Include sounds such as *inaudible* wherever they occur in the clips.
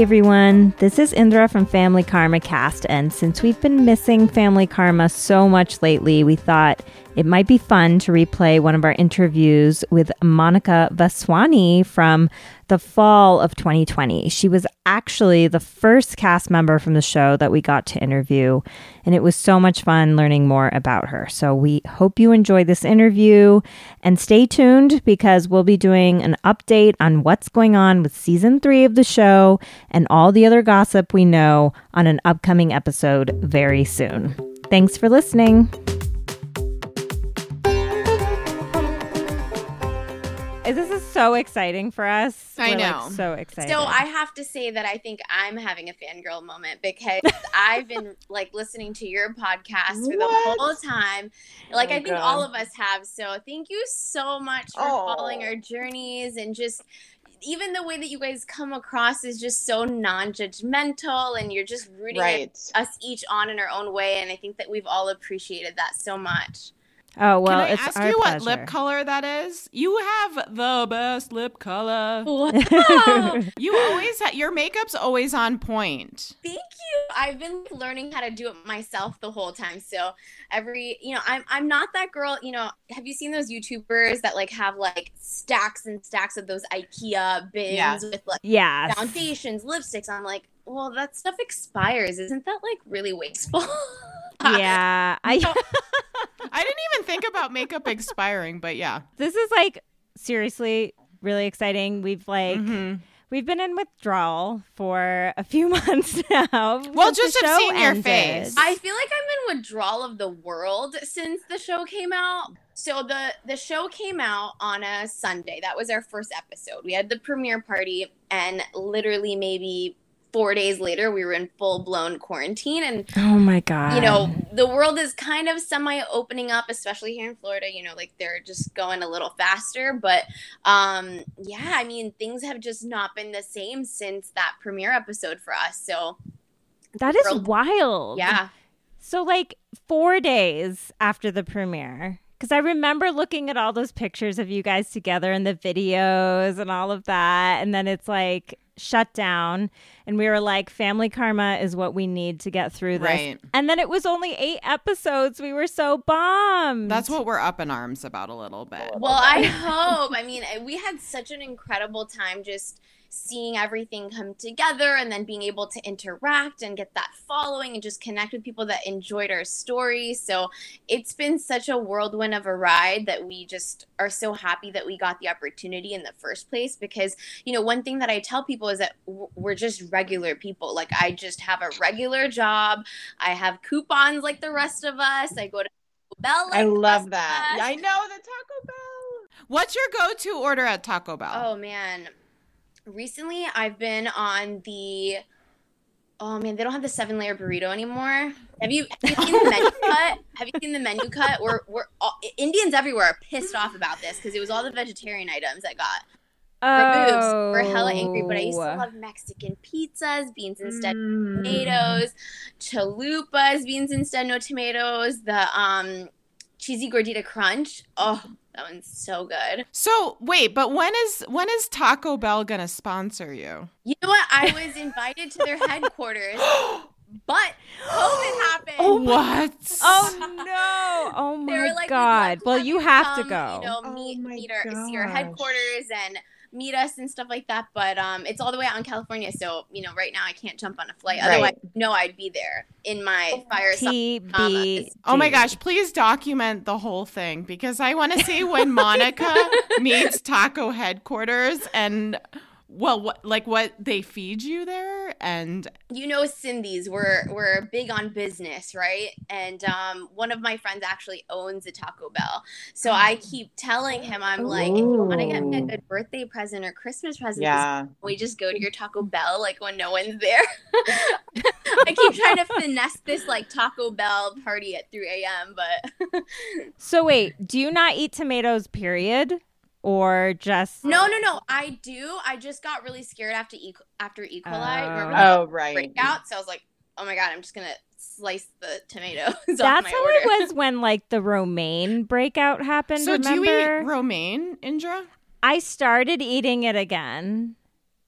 Hey everyone, this is Indra from Family Karma Cast, and since we've been missing Family Karma so much lately, we thought it might be fun to replay one of our interviews with Monica Vaswani from the fall of 2020. She was actually the first cast member from the show that we got to interview, and it was so much fun learning more about her. So we hope you enjoy this interview and stay tuned because we'll be doing an update on what's going on with season three of the show and all the other gossip we know on an upcoming episode very soon. Thanks for listening. Is This is so exciting for us. I We're, like, know. so excited. So I have to say that I think I'm having a fangirl moment because *laughs* I've been like listening to your podcast for the whole time. Like Oh, I think God. all of us have. So thank you so much for Oh. following our journeys and just even the way that you guys come across is just so non-judgmental and you're just rooting Right. us each on in our own way and I think that we've all appreciated that so much. Oh well, Can I it's ask our you what pleasure. lip color that is? You have the best lip color. Wow. *laughs* *laughs* You always ha- your makeup's always on point. Thank you. I've been learning how to do it myself the whole time. So every, you know, I'm I'm not that girl. You know, have you seen those YouTubers that like have like stacks and stacks of those IKEA bins Yeah. with like yes. foundations, lipsticks? I'm like, well, that stuff expires. Isn't that like really wasteful? *laughs* Yeah, I. *laughs* I didn't even think about makeup expiring, but yeah. this is like seriously really exciting. We've like Mhm. we've been in withdrawal for a few *laughs* months now. Well, just have show seen your face. I feel like I'm in withdrawal of the world since the show came out. So the the show came out on a Sunday. That was our first episode. We had the premiere party, and literally maybe four days later, we were in full blown quarantine. And Oh my god! you know, the world is kind of semi opening up, especially here in Florida. You know, like they're just going a little faster. But um, yeah, I mean, things have just not been the same since that premiere episode for us. So that is world- wild. yeah. So like four days after the premiere. Because I remember looking at all those pictures of you guys together and the videos and all of that. And then it's like shut down. And we were like, family karma is what we need to get through this. Right. And then it was only eight episodes. We were so bummed. That's what we're up in arms about a little bit. Well, I *laughs* hope. I mean, we had such an incredible time just seeing everything come together and then being able to interact and get that following and just connect with people that enjoyed our story. So it's been such a whirlwind of a ride that we just are so happy that we got the opportunity in the first place because, you know, one thing that I tell people is that we're just regular people. Like, I just have a regular job, I have coupons like the rest of us, I go to Taco Bell. Like I love that. us. Yeah, I know the Taco Bell. What's your go-to order at Taco Bell? Oh man. Recently I've been on the Oh man, they don't have the seven layer burrito anymore. Have you, have you seen the menu *laughs* cut? Have you seen the menu cut? We're, we're all, Indians everywhere are pissed off about this because it was all the vegetarian items I got oh. We're hella angry, but I used to love Mexican pizzas, beans instead Mm. tomatoes, chalupas, beans instead no tomatoes, the um cheesy gordita crunch. Oh, that one's so good. So wait, but when is when is Taco Bell gonna sponsor you? You know what? I was invited to their *gasps* headquarters, *gasps* but COVID happened. Oh what? Oh no! Oh my like, god! Well, you have to go. You know, Oh meet my meet our see our headquarters and meet us and stuff like that. But um, it's all the way out in California, so you know, right now I can't jump on a flight. Right. Otherwise, no, I'd be there in my fire. TBD. Oh my gosh, please document the whole thing because I want to see when *laughs* Monica meets Taco headquarters and well what like what they feed you there and you know Sindhis we're we're big on business right and um one of my friends actually owns a Taco Bell so I keep telling him I'm like if you want to get me a good birthday present or Christmas present Yeah. we just go to your Taco Bell like when no one's there *laughs* I keep trying to *laughs* finesse this like Taco Bell party at 3 a.m. but *laughs* So wait, do you not eat tomatoes? Period, or just no no no I do I just got really scared after E after E. coli Remember Oh. that Oh, right. breakout so I was like oh my god I'm just gonna slice the tomatoes *laughs* off That's my how order. it was when like the romaine breakout happened. so do you eat romaine, Indra? I started eating it again,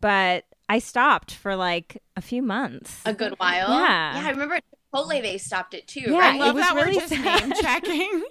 but I stopped for like a few months. A good while. Yeah. Yeah, I remember Chipotle they stopped it too, Yeah, oh, I right? it love was that really we're just sad. name *laughs* checking.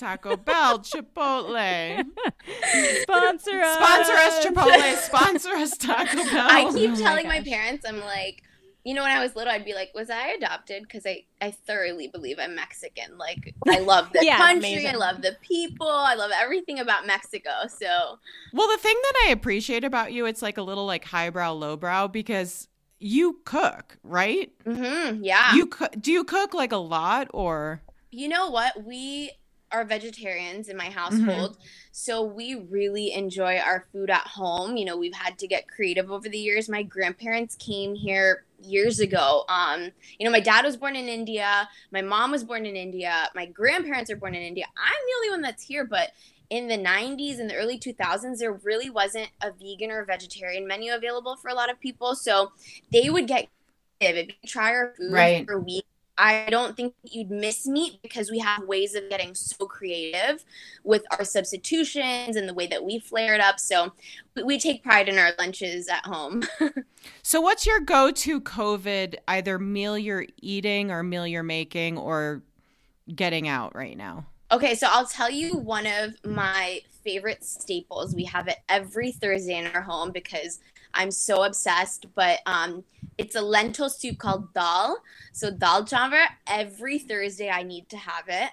Taco Bell, Chipotle. *laughs* Sponsor us. Sponsor us, Chipotle. Sponsor us, Taco Bell. I keep Oh telling my, gosh. parents, I'm like, you know, when I was little, I'd be like, was I adopted? Because I, I thoroughly believe I'm Mexican. Like, I love the *laughs* Yeah, country, amazing. I love the people, I love everything about Mexico. So, Well, the thing that I appreciate about you, it's like a little like highbrow, lowbrow because you cook, right? Mm-hmm, yeah. You cook. Do you cook like a lot or? You know what? We are vegetarians in my Mm-hmm. household. So we really enjoy our food at home. You know, we've had to get creative over the years. My grandparents came here years ago. Um, you know, my dad was born in India, my mom was born in India, my grandparents are born in India. I'm the only one that's here, but in the 90s and the early 2000s there really wasn't a vegan or vegetarian menu available for a lot of people so they would get creative. if you try our food Right. for weeks I don't think you'd miss meat because we have ways of getting so creative with our substitutions and the way that we flare it up. So we- we take pride in our lunches at home. *laughs* So, what's your go-to COVID either meal you're eating or meal you're making or getting out right now? okay, so I'll tell you one of my favorite staples. We have it every Thursday in our home because I'm so obsessed. But um, it's a lentil soup called dal. So dal chanver. Every Thursday I need to have it.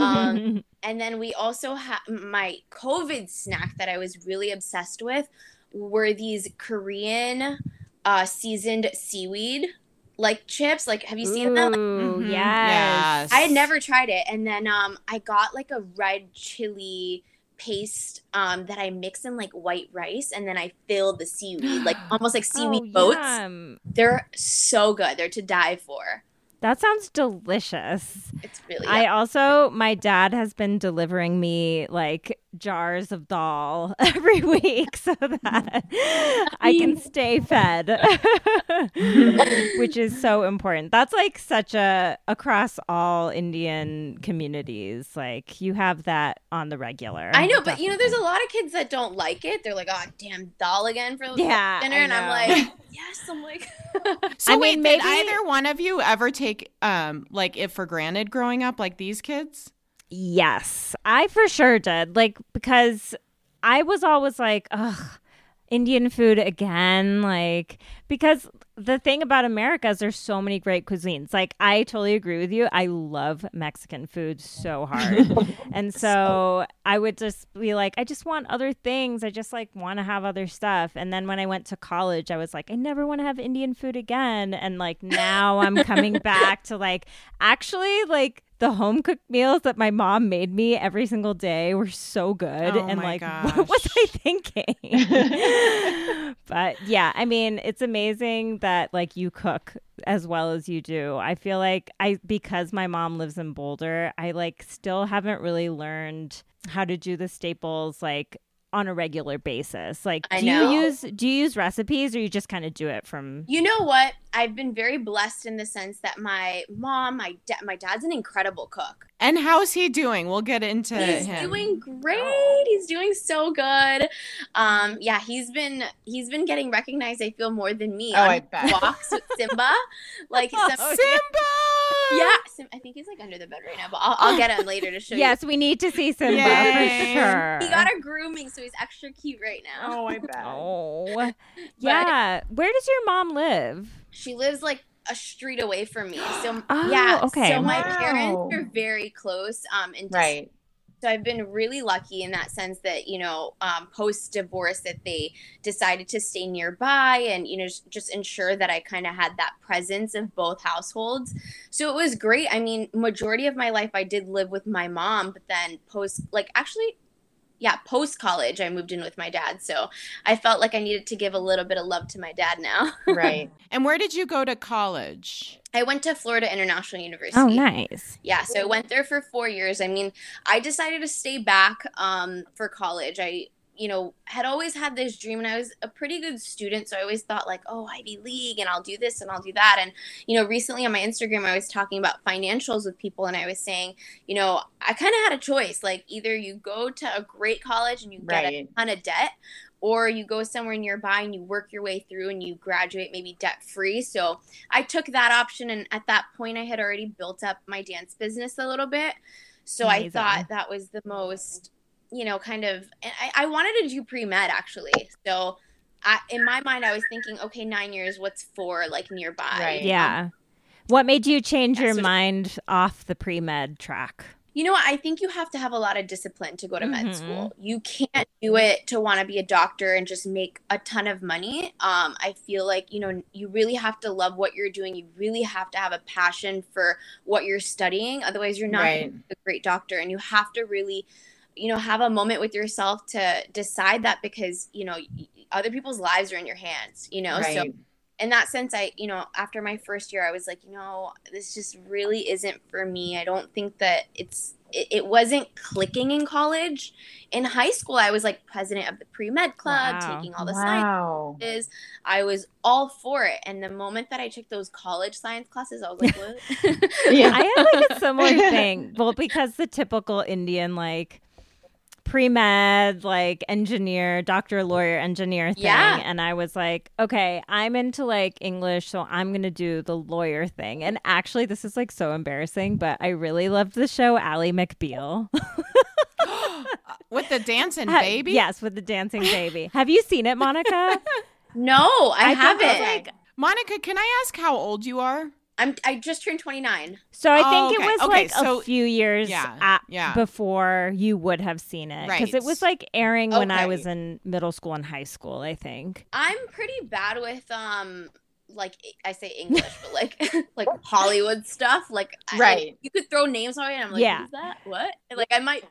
Um, *laughs* And then we also have my COVID snack that I was really obsessed with were these Korean uh, seasoned seaweed like chips. Like, have you seen them? Ooh, Mhm. yes. I had never tried it, and then um, I got like a red chili paste um, that I mix in like white rice, and then I fill the seaweed, like *gasps* almost like seaweed oh, boats. yum. They're so good. They're to die for. That sounds delicious. It's really. I also, my dad has been delivering me like jars of dal *laughs* every week so that *laughs* I can stay fed, *laughs* which is so important. That's like such a across all Indian communities. Like you have that on the regular. I know, but you know, there's a lot of kids that don't like it. They're like, "Oh, damn, dal again for Yeah, dinner," and I'm like, "Yes." I'm like, So I wait, mean, did either one of you ever take um like it for granted growing up like these kids? Yes, I for sure did. Like because I was always like, ugh, Indian food again. Like because the thing about America is there's so many great cuisines. Like I totally agree with you. I love Mexican food so hard. *laughs* and so I would just be like, I just want other things. I just like want to have other stuff. And then when I went to college, I was like, I never want to have Indian food again. And like now I'm coming *laughs* back to like actually like the home cooked meals that my mom made me every single day were so good. Oh and my like, *laughs* what was. I thinking? *laughs* but yeah, I mean, it's amazing that like you cook as well as you do. I feel like I because my mom lives in Boulder, I like still haven't really learned how to do the staples like on a regular basis. Like I do know. you use do you use recipes or you just kind of do it from you know what? I've been very blessed in the sense that my mom, my dad, my dad's an incredible cook. And how's he doing? We'll get into He's him. doing great. He's doing so good. Um, yeah, he's been he's been getting recognized. I feel more than me Oh, on I bet. walks with *laughs* Simba. Like, Oh, Sim- Simba! yeah, Sim- I think he's like under the bed right now, but I'll, I'll get him later to show you. Yes, we need to see Simba Yay. for sure. He got a grooming, so he's extra cute right now. Oh, I bet. Oh. *laughs* Yeah. Where does your mom live? She lives like a street away from me. So *gasps* Oh, yeah, okay. so my Wow. parents are very close. Um, and Right. So I've been really lucky in that sense that you know, um, post divorce, that they decided to stay nearby and you know just, just ensure that I kind of had that presence of both households. So it was great. I mean, majority of my life I did live with my mom, but then post, like actually, yeah, post college I moved in with my dad. So I felt like I needed to give a little bit of love to my dad now. *laughs* Right. And where did you go to college? I went to Florida International University. Oh, nice. Yeah, so I went there for four years. I mean, I decided to stay back um, for college. I, you know, had always had this dream, and I was a pretty good student, so I always thought like, oh, Ivy League, and I'll do this and I'll do that. And you know, recently on my Instagram, I was talking about financials with people, and I was saying, you know, I kind of had a choice. Like, either you go to a great college and you get a ton of debt, or you go somewhere nearby and you work your way through and you graduate maybe debt free. So I took that option. And at that point, I had already built up my dance business a little bit. So Amazing. I thought that was the most, you know, kind of, I, I wanted to do pre med actually. So I, in my mind, I was thinking, okay, nine years, what's for like nearby? Right. Yeah. Um, what made you change your mind off the pre med track? You know what? I think you have to have a lot of discipline to go to mm-hmm. med school. You can't do it to want to be a doctor and just make a ton of money. Um, I feel like, you know, you really have to love what you're doing. You really have to have a passion for what you're studying. Otherwise, you're not right. a great doctor. And you have to really, you know, have a moment with yourself to decide that because, you know, other people's lives are in your hands, you know? Right. So in that sense, I, you know, after my first year, I was like, you know, this just really isn't for me. I don't think that it's, it, it wasn't clicking in college. In high school, I was like president of the pre med club, wow. taking all the wow. sciences. I was all for it. And the moment that I took those college science classes, I was like, *laughs* what? yeah. I had like a similar *laughs* thing. Well, because the typical Indian, like, pre med, like engineer, doctor, lawyer, engineer thing. Yeah. And I was like, okay, I'm into like English, so I'm going to do the lawyer thing. And actually, this is like so embarrassing, but I really loved the show Ally McBeal. *gasps* with the dancing baby? Yes, with the dancing baby. Have you seen it, Monica? *laughs* no, I, I haven't. Like, Monica, can I ask how old you are? I'm I just turned 29. So I think oh, okay. it was okay, like so, a few years yeah, at, yeah. before you would have seen it because right. it was like airing when I was in middle school and high school, I think. I'm pretty bad with um like I say English, but like *laughs* like Hollywood stuff. Like right, I, you could throw names on it, and I'm like, yeah. who's that? What? And, like I might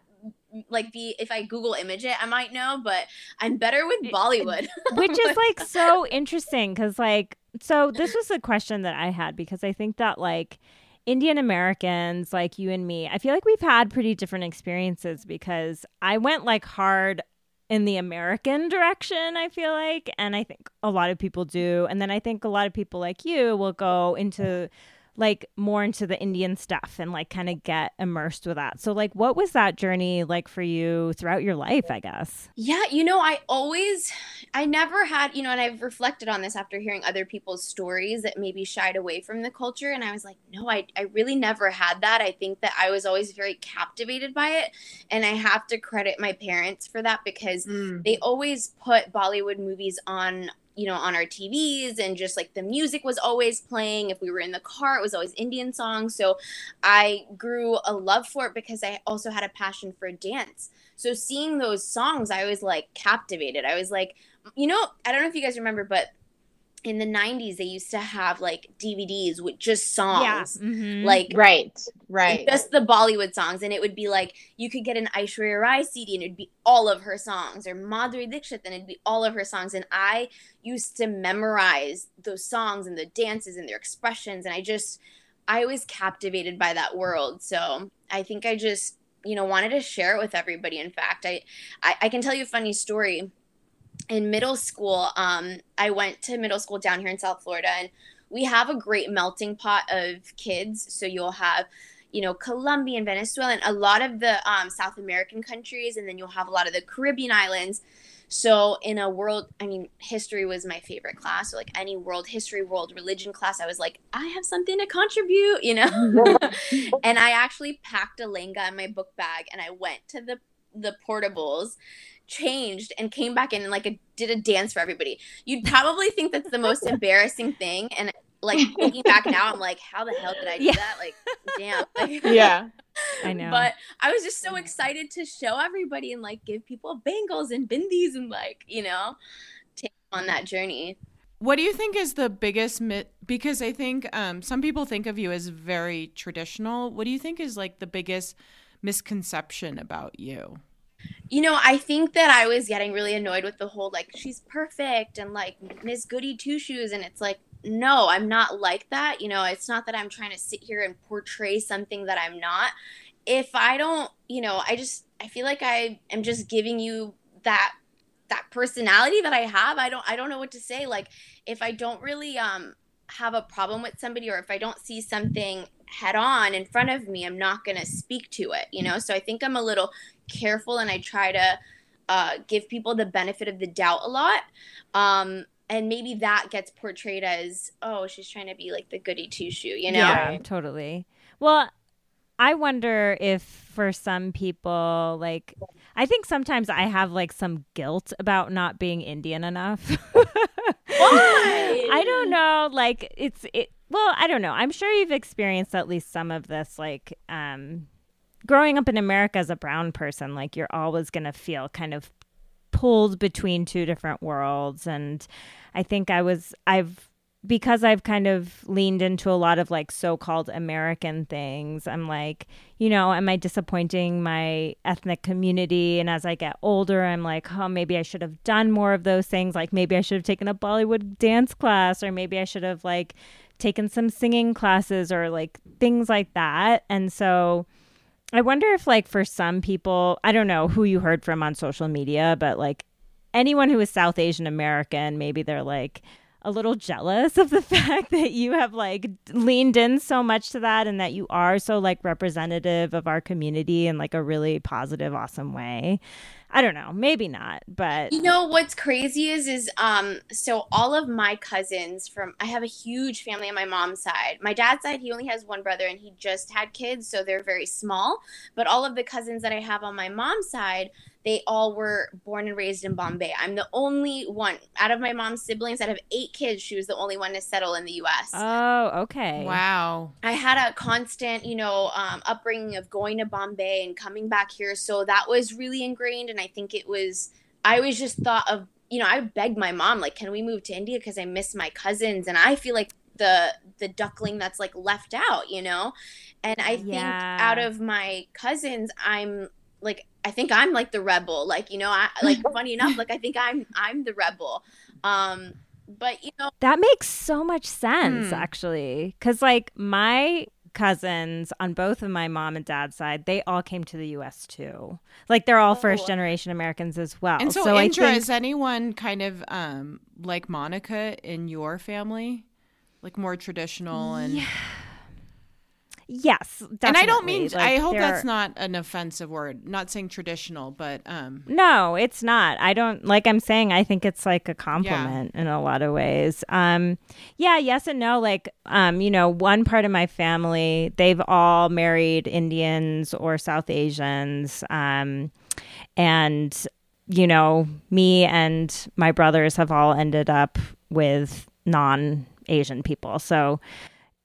like be if I Google image it, I might know, but I'm better with Bollywood. *laughs* Which is *laughs* like so interesting because like so this was a question that I had because I think that like Indian Americans like you and me, I feel like we've had pretty different experiences because I went like hard in the American direction, I feel like, and I think a lot of people do. And then I think a lot of people like you will go into like more into the Indian stuff and like kind of get immersed with that. So like what was that journey like for you throughout your life, I guess? Yeah, you know, I always I never had, you know, and I've reflected on this after hearing other people's stories that maybe shied away from the culture and I was like, no, I I really never had that. I think that I was always very captivated by it and I have to credit my parents for that because mm. they always put Bollywood movies on you know, on our TVs and just like the music was always playing. If we were in the car, it was always Indian songs. So I grew a love for it because I also had a passion for dance. So seeing those songs, I was like captivated. I was like, you know, I don't know if you guys remember, but in the 90s they used to have like DVDs with just songs. Yeah. Mm-hmm. Like right, right. Just the Bollywood songs and it would be like you could get an Aishwarya Rai CD and it'd be all of her songs or Madhuri Dixit and it'd be all of her songs and I used to memorize those songs and the dances and their expressions and I just I was captivated by that world. So, I think I just you know wanted to share it with everybody in fact I, I, I can tell you a funny story in middle school, um, I went to middle school down here in South Florida, and we have a great melting pot of kids. So you'll have, you know, Colombian, Venezuelan, a lot of the um, South American countries, and then you'll have a lot of the Caribbean islands. So in a world, I mean, history was my favorite class. So like any world history, world religion class, I was like, I have something to contribute, you know. *laughs* and I actually packed a lehenga in my book bag, and I went to the the portables changed and came back in and like a, did a dance for everybody. You'd probably think that's the most *laughs* embarrassing thing. And like thinking back now, I'm like, how the hell did I do yeah. that? Like, damn. *laughs* Like, yeah. *laughs* I know. But I was just so excited to show everybody and like give people bangles and bindis and like, you know, take on that journey. What do you think is the biggest myth? Because I think um, some people think of you as very traditional. What do you think is like the biggest misconception about you? You know, I think that I was getting really annoyed with the whole like she's perfect and like Miss Goody Two Shoes, and it's like no, I'm not like that. You know, it's not that I'm trying to sit here and portray something that I'm not. If I don't, you know, I just I feel like I am just giving you that that personality that I have. I don't I don't know what to say. Like if I don't really um have a problem with somebody or if I don't see something head on in front of me, I'm not going to speak to it, you know? So I think I'm a little careful and I try to uh, give people the benefit of the doubt a lot. Um, and maybe that gets portrayed as, oh, she's trying to be like the goody two shoe, you know? Yeah, totally. Well, I wonder if for some people, like, I think sometimes I have like some guilt about not being Indian enough. *laughs* Why? I don't know. Like, it's, it, well, I don't know. I'm sure you've experienced at least some of this, like, um, growing up in America as a brown person, like, you're always going to feel kind of pulled between two different worlds. And I think I was, I've, because I've kind of leaned into a lot of like so called American things, I'm like, you know, am I disappointing my ethnic community? And as I get older, I'm like, oh, maybe I should have done more of those things. Like maybe I should have taken a Bollywood dance class, or maybe I should have like taken some singing classes or like things like that. And so I wonder if, like, for some people, I don't know who you heard from on social media, but like anyone who is South Asian American, maybe they're like, a little jealous of the *laughs* fact that you have like leaned in so much to that and that you are so like representative of our community in like a really positive awesome way i don't know maybe not but You know what's crazy is is um so all of my cousins from I have a huge family on my mom's side. My dad's side he only has one brother and he just had kids so they're very small, but all of the cousins that I have on my mom's side, they all were born and raised in Bombay. I'm the only one out of my mom's siblings that have 8 kids, she was the only one to settle in the US. oh okay Wow. I had a constant, you know, um, upbringing of going to Bombay and coming back here. So that was really ingrained. And I think it was, I always just thought of, you know, I begged my mom, like, can we move to India? Because I miss my cousins. And I feel like the, the duckling that's like left out, you know? And I think Yeah. out of my cousins, I'm like, I think I'm like the rebel. Like, you know, I *laughs* like funny enough, like I think I'm, I'm the rebel. Um, but you know, That makes so much sense, Hmm. actually. Because, like, my cousins on both of my mom and dad's side, they all came to the U.S. too. Like, they're all Oh. first generation Americans as well. And so, I Indra, think, is anyone kind of um, like Monica in your family? Like more traditional and yes, definitely. and I don't mean Like, I hope that's not an offensive word. Not saying traditional, but um No, it's not. I don't like I'm saying I think it's like a compliment in a lot of ways. Um yeah, yes and no. Like um, you know, one part of my family, they've all married Indians or South Asians. Um and you know, me and my brothers have all ended up with non Asian people. So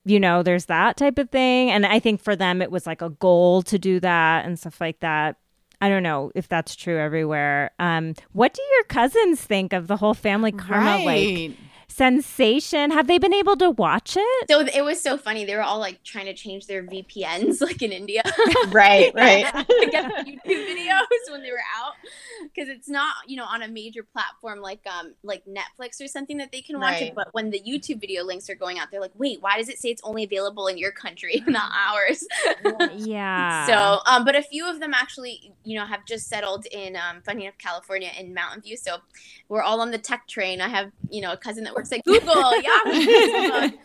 you know, there's that type of thing. And I think for them, it was like a goal to do that and stuff like that. I don't know if that's true everywhere. Um, what do your cousins think of the whole family karma like right. Sensation? Have they been able to watch it? so it was so funny. They were all like trying to change their VPNs, like in India. *laughs* Right, right. *laughs* to get YouTube videos when they were out because it's not you know on a major platform like um like Netflix or something that they can watch Right. it but when the YouTube video links are going out they're like wait why does it say it's only available in your country *laughs* not ours Yeah. so um but a few of them actually you know have just settled in um funny enough California in Mountain View so we're all on the tech train I have you know a cousin that works at Google Yahoo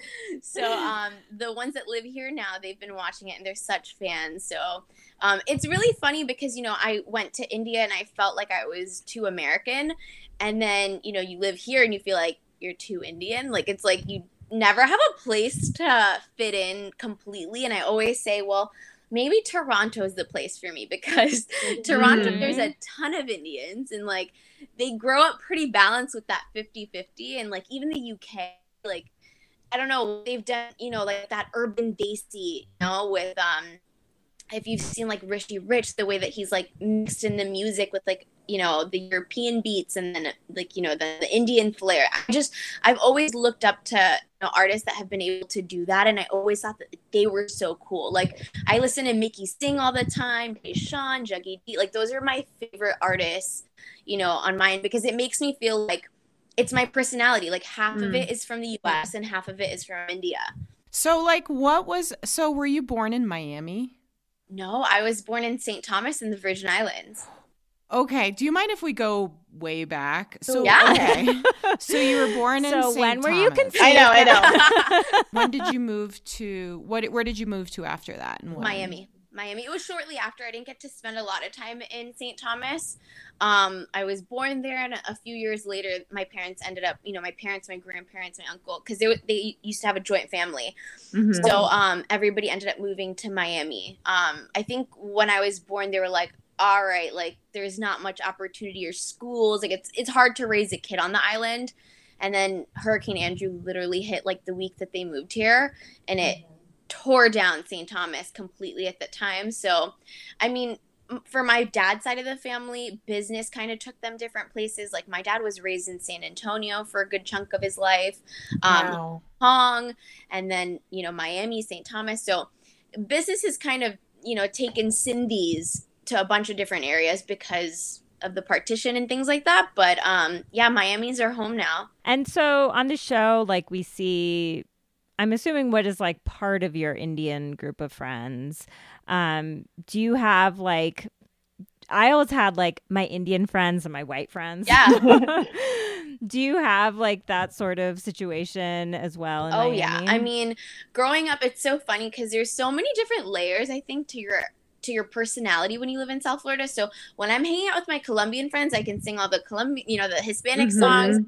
so um the ones that live here now they've been watching it and they're such fans so um, it's really funny because you know I went to India and I felt like I was too American, and then you know you live here and you feel like you're too Indian. Like it's like you never have a place to fit in completely. And I always say, well, maybe Toronto is the place for me because *laughs* Toronto Mhm. there's a ton of Indians and like they grow up pretty balanced with that 50-50 and like even the UK like I don't know they've done you know like that urban desi you know with um if you've seen like Rishi Rich, the way that he's like mixed in the music with like you know the European beats and then like you know the, the Indian flair. I just I've always looked up to you know, artists that have been able to do that, and I always thought that they were so cool. Like I listen to Mickey Singh all the time, Sean, Juggy D. Like those are my favorite artists, you know, on mine because it makes me feel like it's my personality. Like half of Mm. it is from the U.S. and half of it is from India. So like what was so were you born in Miami? No, I was born in St. Thomas in the Virgin Islands. Okay, do you mind if we go way back? So Yeah. okay. *laughs* So you were born in So St. when were you Thomas. conceived? I know, I know. *laughs* When did you move to what where did you move to after that and when? Miami. Miami. It was shortly after. I didn't get to spend a lot of time in St. Thomas. Um, I was born there, and a few years later, my parents ended up, you know, my parents, my grandparents, my uncle, because they they used to have a joint family. Mhm. So um, everybody ended up moving to Miami. Um, I think when I was born, they were like, "All right, like there's not much opportunity or schools. Like it's it's hard to raise a kid on the island." And then Hurricane Andrew literally hit like the week that they moved here, and it tore down St. Thomas completely at the time. So, I mean, for my dad's side of the family, business kind of took them different places. Like my dad was raised in San Antonio for a good chunk of his life. Um, wow. Hong, and then you know Miami, St. Thomas. So business has kind of you know taken Sindhis to a bunch of different areas because of the partition and things like that. But um, yeah, Miami's our home now. And so on the show, like we see, I'm assuming what is like part of your Indian group of friends. Um, do you have like, I always had like my Indian friends and my white friends. Yeah. *laughs* do you have like that sort of situation as well? In oh yeah, I mean, growing up, it's so funny because there's so many different layers. I think to your to your personality when you live in South Florida. So when I'm hanging out with my Colombian friends, I can sing all the Colombian, you know, the Hispanic Mhm. songs.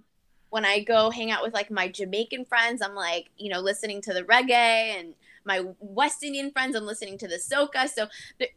when I go hang out with like my Jamaican friends, I'm like, you know, listening to the reggae and my West Indian friends, I'm listening to the soca. So,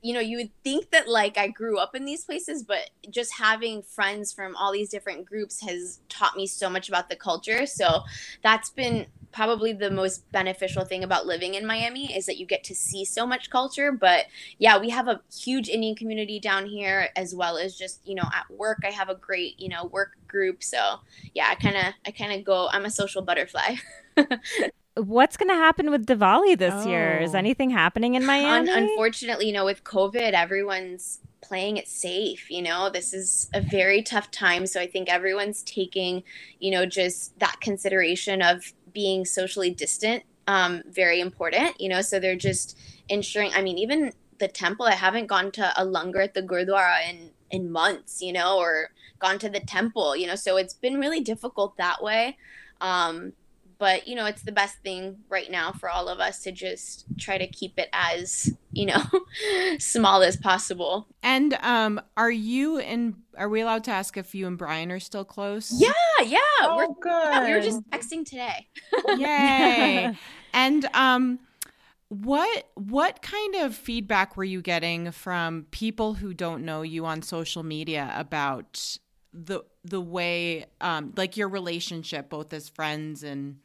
you know, you would think that like I grew up in these places, but just having friends from all these different groups has taught me so much about the culture. So that's been probably the most beneficial thing about living in Miami is that you get to see so much culture. But yeah, we have a huge Indian community down here as well as just, you know, at work, I have a great, you know, work group. So yeah, I kind of, I kind of go, I'm a social butterfly. *laughs* What's going to happen with Diwali this year? Is Oh. anything happening in Un- Miami? unfortunately, you know, with COVID, everyone's playing it safe. You know, this is a very tough time. So I think everyone's taking, you know, just that consideration of being socially distant um, very important. You know, so they're just ensuring. I mean, even the temple. I haven't gone to a langar at the gurdwara in in months. You know, or gone to the temple. You know, so it's been really difficult that way. Um, but you know it's the best thing right now for all of us to just try to keep it as you know *laughs* small as possible And um, are you and are we allowed to ask if you and Brian are still close? yeah yeah we're Oh, good. yeah, we were just texting today Yay. *laughs* and um what what kind of feedback were you getting from people who don't know you on social media about the the way um like your relationship both as friends and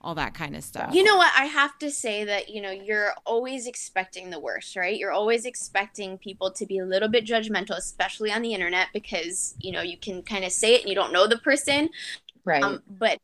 all that kind of stuff? you know what i have to say that you know you're always expecting the worst right you're always expecting people to be a little bit judgmental especially on the internet because you know you can kind of say it and you don't know the person right. Um, but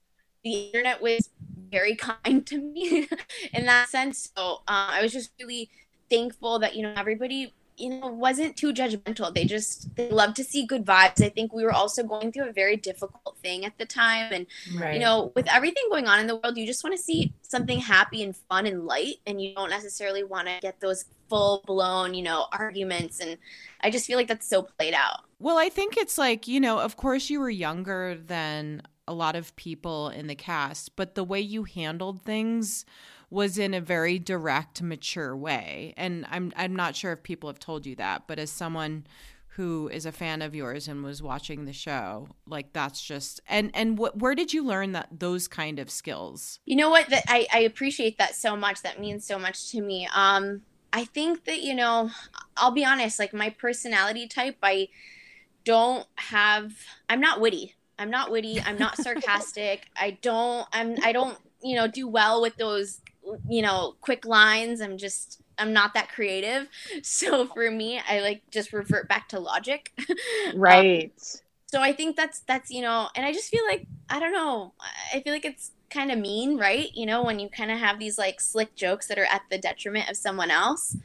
the internet was very *laughs* kind to me in that sense. So uh, I was just really thankful that you know everybody you know wasn't too judgmental. They just they love to see good vibes. I think we were also going through a very difficult thing at the time, and right. you know with everything going on in the world, you just want to see something happy and fun and light, and you don't necessarily want to get those full blown you know arguments. And I just feel like that's so played out. Well, I think it's like, you know, of course you were younger than a lot of people in the cast, but the way you handled things was in a very direct, mature way. And I'm I'm not sure if people have told you that, but as someone who is a fan of yours and was watching the show, like that's just and and what where did you learn that those kind of skills? You know what? That I, I appreciate that so much. That means so much to me. Um, I think that you know, I'll be honest. Like my personality type, I don't have. I'm not witty. I'm not witty. I'm not *laughs* sarcastic. I don't. I'm. I don't. You know, do well with those. You know, quick lines. I'm just. I'm not that creative. *laughs* So for me, I like just revert back to logic. *laughs* Um, right. so I think that's that's you know, and I just feel like I don't know. I feel like it's kind of mean, right? You know, when you kind of have these like slick jokes that are at the detriment of someone else.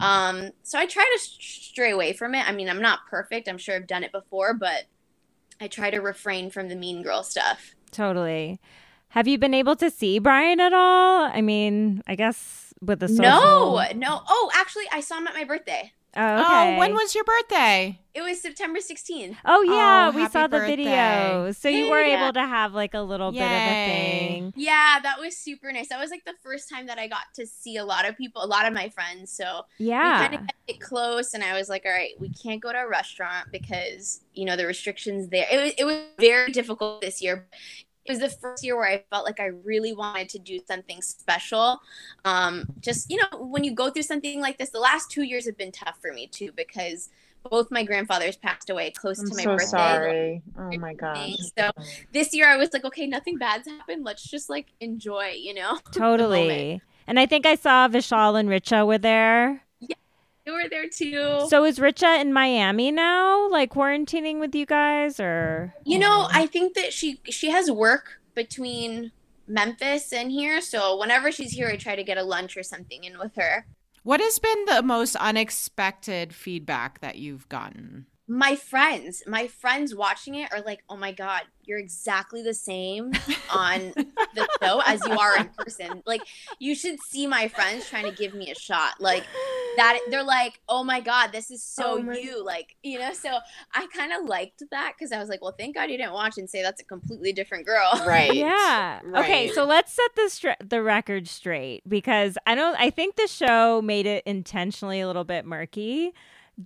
Um, so I try to stray away from it. I mean, I'm not perfect. I'm sure I've done it before, but I try to refrain from the mean girl stuff. Totally. Have you been able to see Brian at all? I mean, I guess with the social... No, no. Oh, actually, I saw him at my birthday. Oh, oh okay. Oh, when was your birthday? It was September 16th. Oh yeah, Oh, we happy saw the birthday. video. So you were Yeah. able to have like a little bit of a thing. Yeah, that was super nice. That was like the first time that I got to see a lot of people, a lot of my friends. So Yeah. we kind of kept it close, and I was like, all right, we can't go to a restaurant because you know the restrictions there. It was it was very difficult this year. It was the first year where I felt like I really wanted to do something special. Um, just you know, when you go through something like this, the last two years have been tough for me too because both my grandfathers passed away close I'm to my so birthday. sorry. Oh my gosh. So this year I was like, okay, nothing bad's happened. Let's just like enjoy, you know. *laughs* totally. And I think I saw Vishal and Richa were there. They were there too. So is Richa in Miami now, like quarantining with you guys, or? You know, I think that she she has work between Memphis and here, so whenever she's here, I try to get a lunch or something in with her. What has been the most unexpected feedback that you've gotten? My friends, my friends watching it are like, "Oh my god, you're exactly the same on the *laughs* show as you are in person." Like, you should see my friends trying to give me a shot. Like that, they're like, "Oh my god, this is so Oh my- you." Like, you know. So I kind of liked that because I was like, "Well, thank God you didn't watch and say that's a completely different girl." *laughs* Right. Yeah. Okay, so let's set the str- the record straight because I don't. I think the show made it intentionally a little bit murky.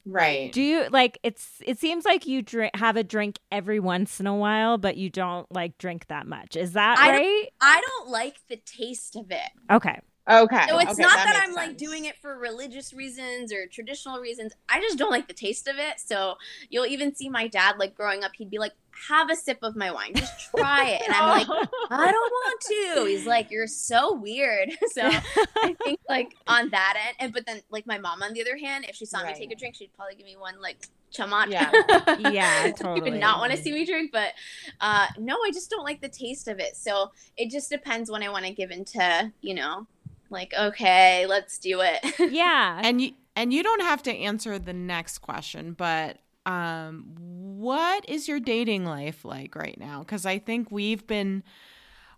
Right. Do you like? It's. It seems like you drink have a drink every once in a while, but you don't like drink that much. Is that I don't- right? I don't like the taste of it. Okay. Okay. So it's okay, not that, makes I'm like doing it for religious reasons or traditional reasons. I just don't like the taste of it. So you'll even see my dad like growing up, he'd be like, "Have a sip of my wine, just try it," and I'm like, *laughs* "I don't want to." He's like, "You're so weird." *laughs* So I *laughs* think like on that end, and but then like my mom on the other hand, if she saw Right. me take a drink, she'd probably give me one like chamat. Yeah. Yeah, totally. would not want to see me drink, but uh, no, I just don't like the taste of it. So it just depends when I want to give into, you know, like okay, let's do it. *laughs* Yeah. And you and you don't have to answer the next question, but um what is your dating life like right now? Cuz I think we've been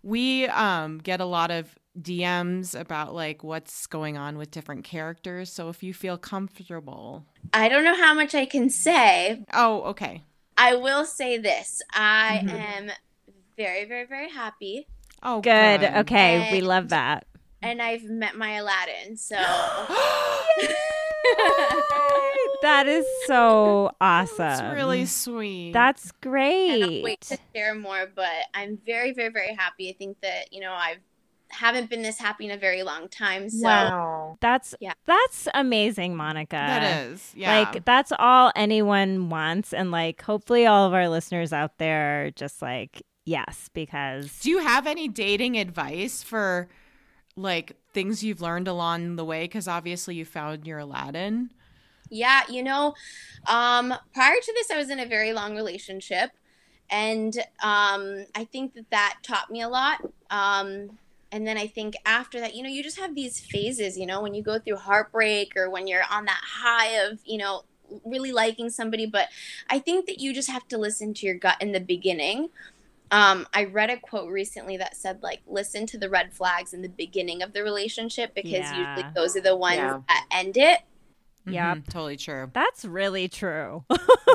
we um get a lot of DMs about like what's going on with different characters. So if you feel comfortable. I don't know how much I can say. Oh, okay. I will say this: I Mhm. am very, very, very happy, Oh, Good. Okay, we love that. And I've met my Aladdin. So *gasps* *gasps* That is so *laughs* awesome. That's really sweet. That's great. I can't wait to share more. But I'm very, very, very happy. I think that you know I've haven't been this happy in a very long time. So Wow. That's Yeah. that's amazing, Monica. that is. Yeah. Like that's all anyone wants and like hopefully all of our listeners out there are just like yes because Do you have any dating advice for like things you've learned along the way? Because obviously you found your Aladdin. Yeah, you know, um, prior to this, I was in a very long relationship, and um, I think that that taught me a lot. Um, and then I think after that, you know, you just have these phases, you know, when you go through heartbreak or when you're on that high of, you know, really liking somebody. But I think that you just have to listen to your gut in the beginning. Um, I read a quote recently that said, like, listen to the red flags in the beginning of the relationship because Yeah. usually those are the ones Yeah. that end it. Yep. Mhm, totally true. that's really true.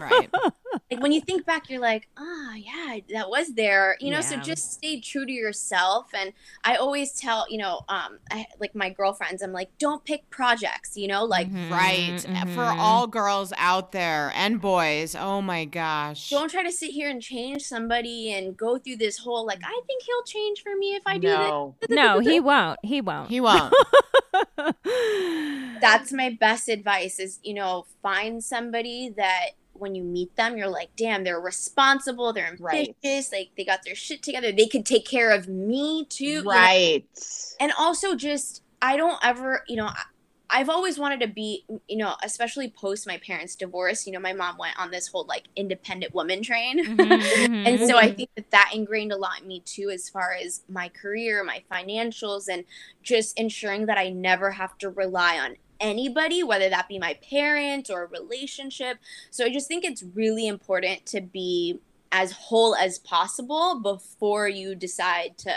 right. *laughs* like when you think back you're like ah yeah that was there you know so just stay true to yourself and i always tell you know um I, like my girlfriends i'm like don't pick projects you know like Mhm, Right. For mhm. all girls out there and boys. Oh my gosh. don't try to sit here and change somebody and go through this whole like i think he'll change for me if i do no. *laughs* no, he won't. He won't. he won't. *laughs* that's my best advice is you know find somebody that when you meet them you're like damn they're responsible they're ambitious Right. like they got their shit together they could take care of me too you know? Right. and also just i don't ever you know I- i've always wanted to be you know especially post my parents divorce you know my mom went on this whole like independent woman train Mhm, *laughs* mhm. and so i think that that ingrained a lot in me too as far as my career my financials and just ensuring that i never have to rely on anybody whether that be my parent or a relationship so i just think it's really important to be as whole as possible before you decide to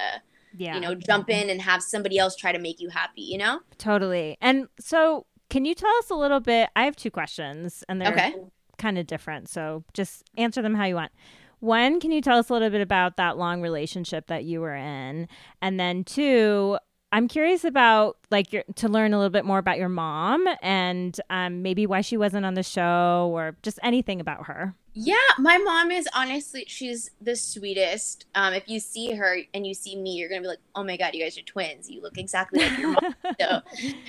yeah. you know jump in and have somebody else try to make you happy you know Totally. And so, Can you tell us a little bit? I have two questions, and they're Okay. kind of different. So just answer them how you want. One, can you tell us a little bit about that long relationship that you were in? And then two, I'm curious about like your, to learn a little bit more about your mom and um, maybe why she wasn't on the show or just anything about her. Yeah, my mom is honestly, she's the sweetest. Um, if you see her and you see me, you're gonna be like, "Oh my god, you guys are twins! You look exactly like your mom." *laughs* so,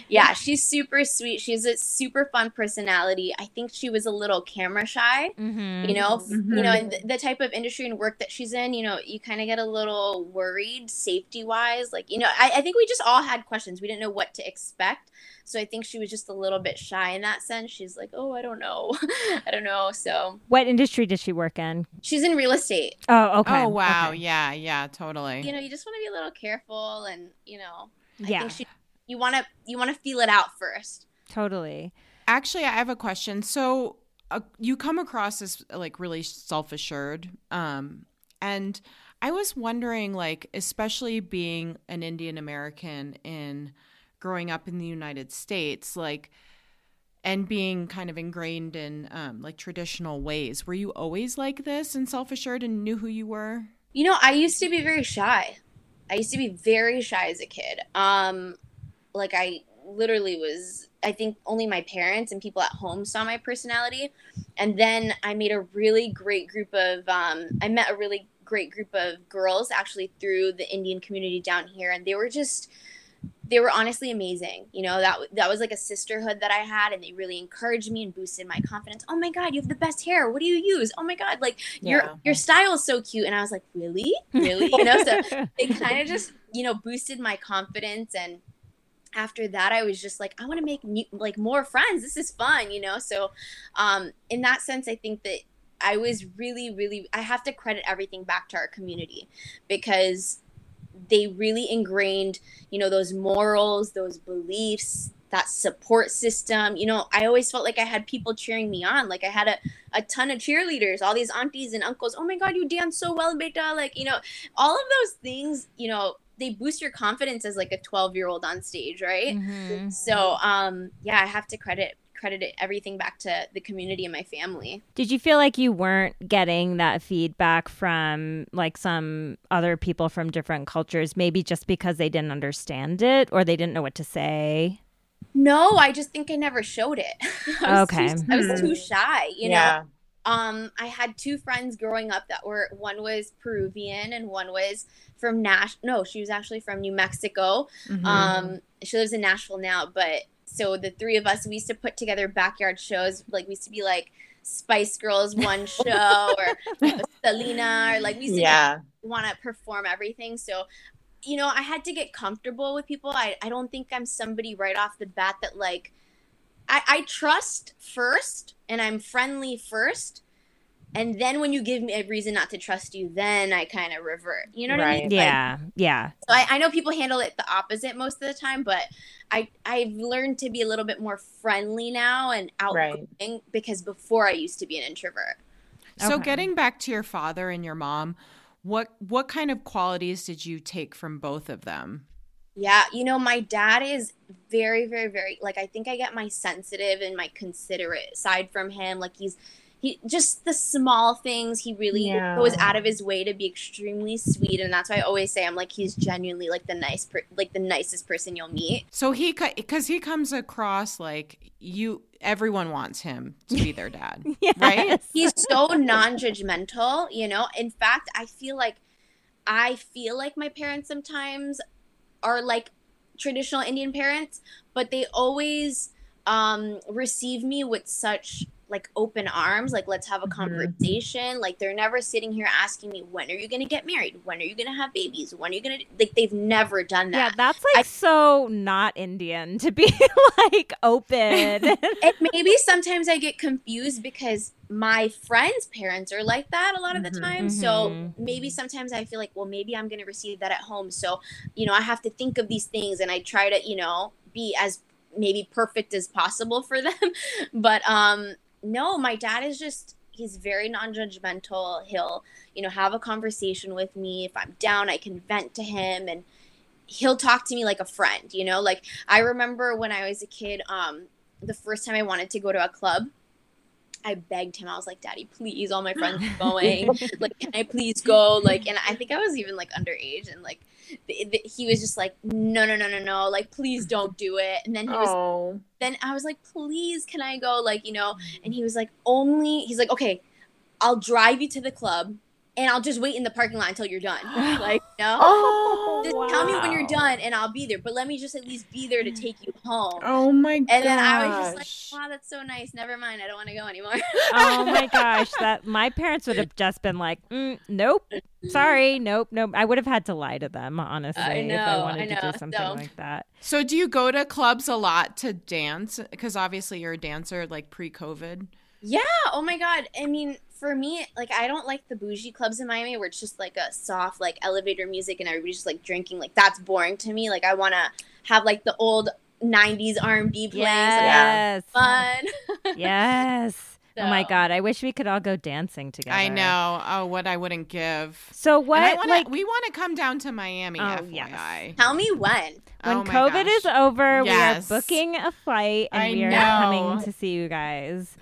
yeah, she's super sweet. She has a super fun personality. I think she was a little camera shy. Mm-hmm. You know, Mhm. you know, and the, the type of industry and work that she's in, you know, you kind of get a little worried safety wise. Like, you know, I, I think we just all had questions. We didn't know what to expect. So I think she was just a little bit shy in that sense. She's like, oh, I don't know. *laughs* I don't know. So What industry did she work in? she's in real estate. Oh, okay. Oh wow, Okay. yeah, yeah, totally. You know, you just want to be a little careful and, you know, I Yeah, think she, you want to, you want to feel it out first. totally. Actually, I have a question. So uh, you come across as like really self-assured, um, and I was wondering, like, especially being an Indian American in growing up in the United States, like, and being kind of ingrained in um, like traditional ways. Were you always like this and self-assured and knew who you were? You know, I used to be very shy. I used to be very shy as a kid. Um, like I literally was. I think only my parents and people at home saw my personality, and then I made a really great group of. Um, I met a really great group of girls actually through the Indian community down here, and they were just. They were honestly amazing. You know that that was like a sisterhood that I had, and they really encouraged me and boosted my confidence. Oh my god, you have the best hair. What do you use? Oh my god, like Yeah. your your style is so cute. And I was like, really, really, you know. So *laughs* it kind of just you know boosted my confidence and after that i was just like i want to make new, like more friends this is fun you know so um in that sense i think that i was really really i have to credit everything back to our community because they really ingrained you know those morals those beliefs that support system. You know i always felt like i had people cheering me on. Like i had a, a ton of cheerleaders all these aunties and uncles oh my god you dance so well beta like you know all of those things you know they boost your confidence as like a 12 year old on stage right? Mhm. so um yeah i have to credit credit it, everything back to the community and my family Did you feel like you weren't getting that feedback from like some other people from different cultures, maybe just because they didn't understand it or they didn't know what to say? no i just think i never showed it *laughs* I Okay. too, i was too shy you know um i had two friends growing up that were one was peruvian and one was from nash no she was actually from new mexico Mm-hmm. um she lives in nashville now but so the three of us we used to put together backyard shows like we used to be like spice girls one *laughs* show or selena or like we used to Yeah. want to perform everything so you know i had to get comfortable with people i, I don't think i'm somebody right off the bat that like I, I trust first and i'm friendly first and then when you give me a reason not to trust you then i kind of revert you know what i mean Right. Like, Yeah, yeah. so I, I know people handle it the opposite most of the time but i i've learned to be a little bit more friendly now and outgoing because before i used to be an introvert So Okay. getting back to your father and your mom, what what kind of qualities did you take from both of them? Yeah, you know, my dad is very, very, very like I think I get my sensitive and my considerate side from him. Like he's he just the small things he really Yeah. goes out of his way to be extremely sweet, and that's why I always say I'm like he's genuinely like the nice, per- like the nicest person you'll meet. So he because he comes across like you everyone wants him to be their dad. *laughs* Right? He's so non-judgmental, you know. In fact, I feel like I feel like my parents sometimes are like traditional Indian parents, but they always um receive me with such like open arms like let's have a Mhm. conversation like they're never sitting here asking me when are you going to get married when are you going to have babies when are you going to like they've never done that Yeah, that's like I- so not Indian to be *laughs* like open. *laughs* and maybe sometimes I get confused because my friends' parents are like that a lot of the Mhm. time. So Mhm. maybe sometimes I feel like, well, maybe I'm going to receive that at home. So, you know, I have to think of these things and I try to, you know, be as maybe perfect as possible for *laughs* them. but um no, my dad is just he's very non-judgmental. He'll, you know, have a conversation with me. If I'm down, I can vent to him and he'll talk to me like a friend, you know? Like I remember when I was a kid, um the first time I wanted to go to a club, I begged him. I was like, "Daddy, please, all my *laughs* friends are going. like, can I please go?" Like, and I think I was even like underage, and like, the, the, he was just like, "No, no, no, no, no. Like, please don't do it." And then he was, Oh. then I was like, "Please, can I go?" Like, you know. Mm. And he was like, "Only." He's like, "Okay, I'll drive you to the club, and I'll just wait in the parking lot until you're done." *gasps* like, you know. Oh. Just tell me when you're done, and I'll be there. But let me just at least be there to take you home. Oh my god. And then I was just like, wow, that's so nice. Never mind. I don't want to go anymore. *laughs* oh my gosh, that my parents would have just been like, mm, "Nope, sorry, nope, nope." I would have had to lie to them, honestly, I if I wanted I to do something So- like that. So do you go to clubs a lot to dance? Because obviously you're a dancer, like pre-COVID. yeah. Oh my God. I mean, for me, like, I don't like the bougie clubs in Miami where it's just like a soft, like, elevator music and everybody's just like drinking. Like, that's boring to me. Like, I want to have like the old 90s R&B playing. Yes, So fun. *laughs* yes. Oh my god, I wish we could all go dancing together. I know. Oh, what I wouldn't give. So And I what? wanna, like we want to come down to Miami. Oh, FYI. yes. Tell me when. when Oh COVID gosh. is over, Yes. we are booking a flight and I we are know. coming to see you guys.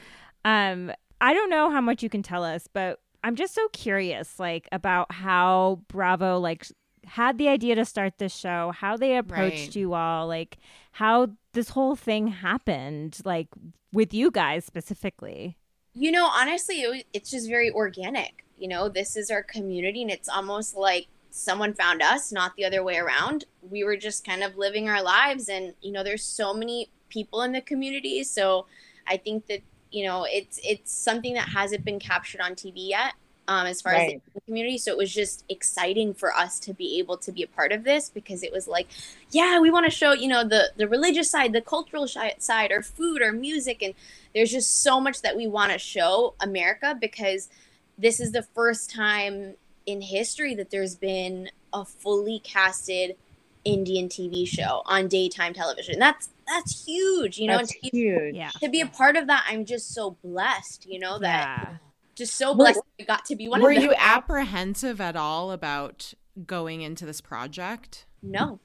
Um, I don't know how much you can tell us, but I'm just so curious, like about how Bravo like had the idea to start this show, how they approached Right. you all, like how this whole thing happened, like with you guys specifically. You know, honestly, it, was- it's just very organic. You know, this is our community, and it's almost like someone found us, not the other way around. We were just kind of living our lives, and you know, there's so many people in the community. So I think that you know, it's it's something that hasn't been captured on TV yet, um, as far as the community. So it was just exciting for us to be able to be a part of this because it was like, yeah, we want to show you know the the religious side, the cultural side, or food, or music, and there's just so much that we want to show America because this is the first time in history that there's been a fully casted Indian TV show on daytime television. That's that's huge, you know. That's and to, huge. Yeah. to be a part of that, I'm just so blessed, you know, that Yeah. just so blessed that I got to be one Were of them. Were you apprehensive at all about going into this project? no,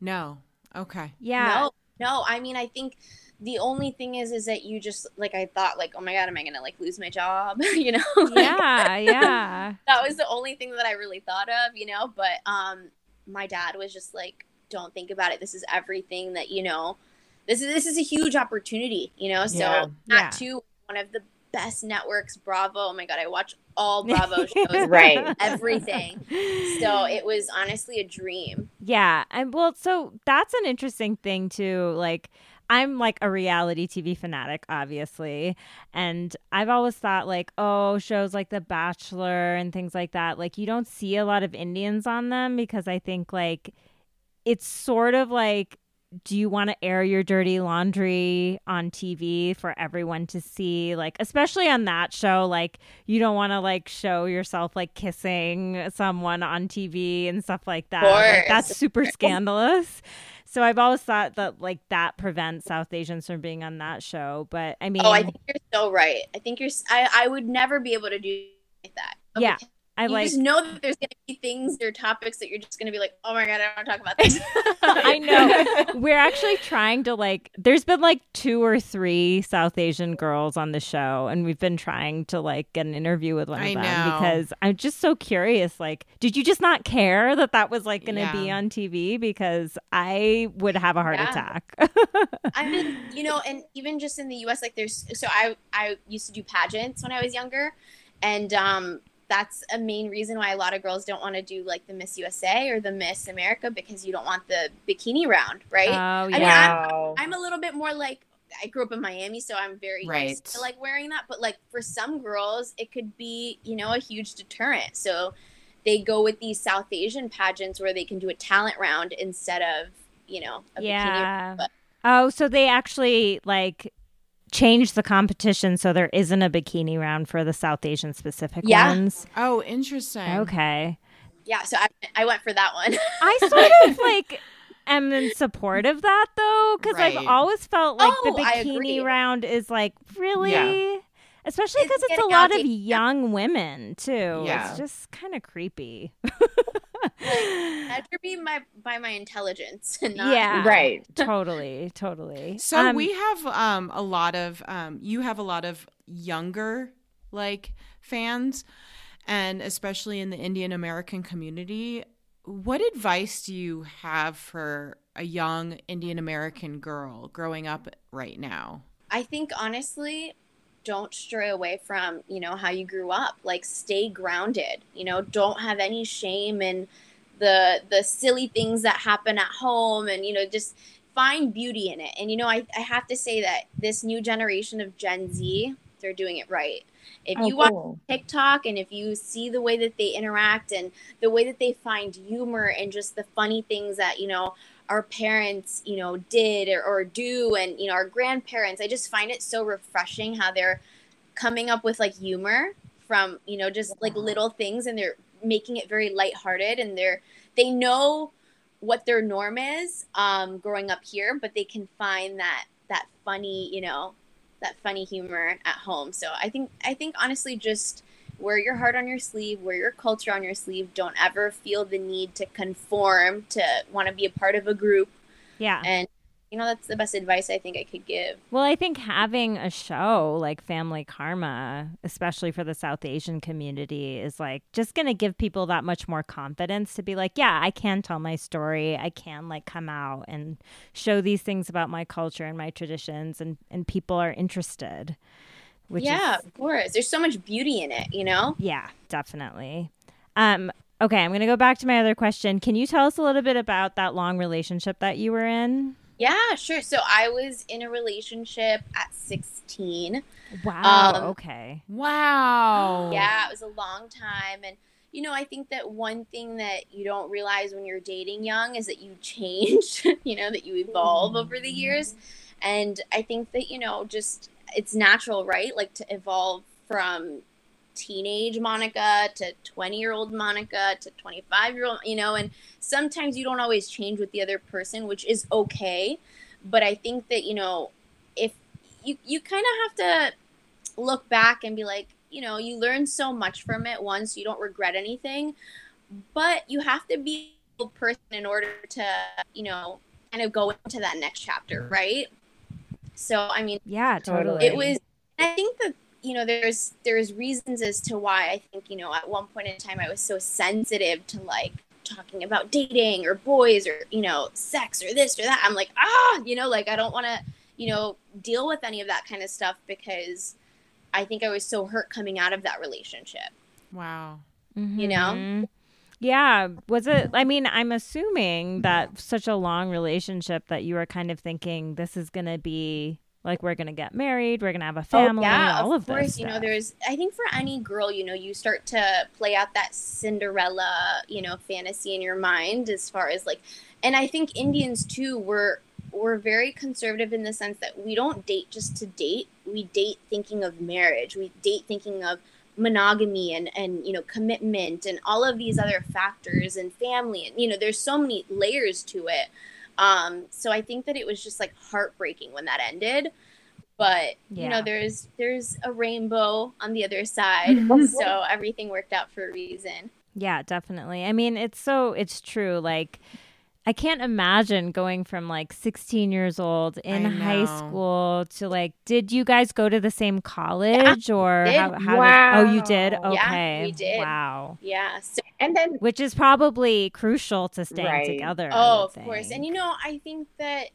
No. Okay. Yeah. no, no. I mean, I think the only thing is, is that you just like I thought, like, oh my god, am I gonna like lose my job? *laughs* you know? Like, Yeah, yeah. that was the only thing that I really thought of, you know. But um, my dad was just like, "Don't think about it. This is everything that you know. This is this is a huge opportunity, you know." So Yeah. that Yeah. too, one of the best networks, Bravo. Oh my god, I watch all *laughs* Bravo shows, Right. everything. So it was honestly a dream. Yeah, and well, so that's an interesting thing too. Like, I'm like a reality TV fanatic, obviously, and I've always thought like, oh, shows like The Bachelor and things like that. Like, you don't see a lot of Indians on them because I think like it's sort of like. Do you want to air your dirty laundry on TV for everyone to see? Like, especially on that show, like, you don't want to like show yourself like kissing someone on TV and stuff like that. Like, that's super scandalous. So I've always thought that like that prevents South Asians from being on that show. But I mean, Oh, I think you're so right. I think you're. I would never be able to do like that. Yeah, Because I you like. just know that there's gonna be things or topics that you're just gonna be like, oh my god, I don't want to talk about this. *laughs* I know. We're actually trying to like. There's been like two or three South Asian girls on the show, and we've been trying to like get an interview with one I of them know. because I'm just so curious. Like, did you just not care that that was like going to be on TV? Because I would have a heart Yeah. attack. I mean, you know, and even just in the U.S., like there's so I I used to do pageants when I was younger, and um, that's a main reason why a lot of girls don't want to do like the Miss USA or the Miss America because you don't want the bikini round, right? Oh mean, yeah. Wow. I'm a little bit more like I grew up in Miami, so I'm very Right. used to like wearing that. But like for some girls, it could be you know a huge deterrent. So they go with these South Asian pageants where they can do a talent round instead of you know a bikini. Yeah. But Oh, so they actually like changed the competition so there isn't a bikini round for the South Asian specific Yeah. ones. Oh, interesting. Okay. yeah, so I, I went for that one. *laughs* I sort of like am in support of that though, because Right. I've always felt like Oh, the bikini round is like really, Yeah. Especially because it's, a getting lot of young women too. Yeah. It's just kind of creepy. measure me by by my intelligence and not yeah, Right. *laughs* totally, totally. So Um, we have um, a lot of um, you have a lot of younger like fans, and especially in the Indian American community. What advice do you have for a young Indian American girl growing up right now? I think honestly, don't stray away from, you know, how you grew up. Like stay grounded. You know, don't have any shame in the the silly things that happen at home and, you know, just find beauty in it. And you know, I, I have to say that this new generation of Gen Z, they're doing it right. If oh, you watch cool. TikTok and if you see the way that they interact and the way that they find humor and just the funny things that, you know, our parents, you know, did or, or do and, you know, our grandparents, I just find it so refreshing how they're coming up with like humor from, you know, just like little things and they're making it very lighthearted and they're, they know what their norm is um, growing up here, but they can find that, that funny, you know, that funny humor at home. So I think I think honestly just wear your heart on your sleeve, wear your culture on your sleeve. Don't ever feel the need to conform to want to be a part of a group. yeah. And you know that's the best advice I think I could give. Well, I think having a show like Family Karma, especially for the South Asian community, is like just going to give people that much more confidence to be like, yeah, I can tell my story. I can like come out and show these things about my culture and my traditions, and, and people are interested. Which yeah, is, of course. There's so much beauty in it, you know? yeah, definitely. Um, okay, I'm going to go back to my other question. Can you tell us a little bit about that long relationship that you were in? Yeah, sure. So I was in a relationship at 16. Wow. Um, okay. Wow. Yeah, it was a long time. And, you know, I think that one thing that you don't realize when you're dating young is that you change, *laughs* you know, that you evolve over the years. And I think that, you know, just it's natural, right? Like to evolve from teenage Monica to 20 year old Monica to 25 year old, you know, and sometimes you don't always change with the other person, which is okay. But I think that, you know, if you, you kind of have to look back and be like, you know, you learn so much from it once, you don't regret anything, but you have to be a person in order to, you know, kind of go into that next chapter, right? So, I mean, Yeah, totally. it was i think that you know there's there's reasons as to why i think you know at one point in time i was so sensitive to like talking about dating or boys or you know sex or this or that i'm like ah you know like i don't want to you know deal with any of that kind of stuff because i think i was so hurt coming out of that relationship Wow. you know? Yeah. Was it? I mean, I'm assuming that such a long relationship that you were kind of thinking this is going to be like we're going to get married, we're going to have a oh, family, Oh, yeah, all of, of, course. this. You know, there's. I think for any girl, you know, you start to play out that Cinderella, you know, fantasy in your mind as far as like, and I think Indians too were we're very conservative in the sense that we don't date just to date. We date thinking of marriage. We date thinking of monogamy and and you know commitment and all of these other factors and family and you know there's so many layers to it. Um so i think that it was just like heartbreaking when that ended. But you know there's there's a rainbow on the other side. *laughs* So everything worked out for a reason. Yeah, definitely. I mean, it's so it's true. Like I can't imagine going from like 16 years old in high school to like did you guys go to the same college or how, how Wow. did Oh, you did? Yeah, Okay. we did. Wow. yeah so And then Which is probably crucial to staying Right. together. Oh, of course. And you know, I think that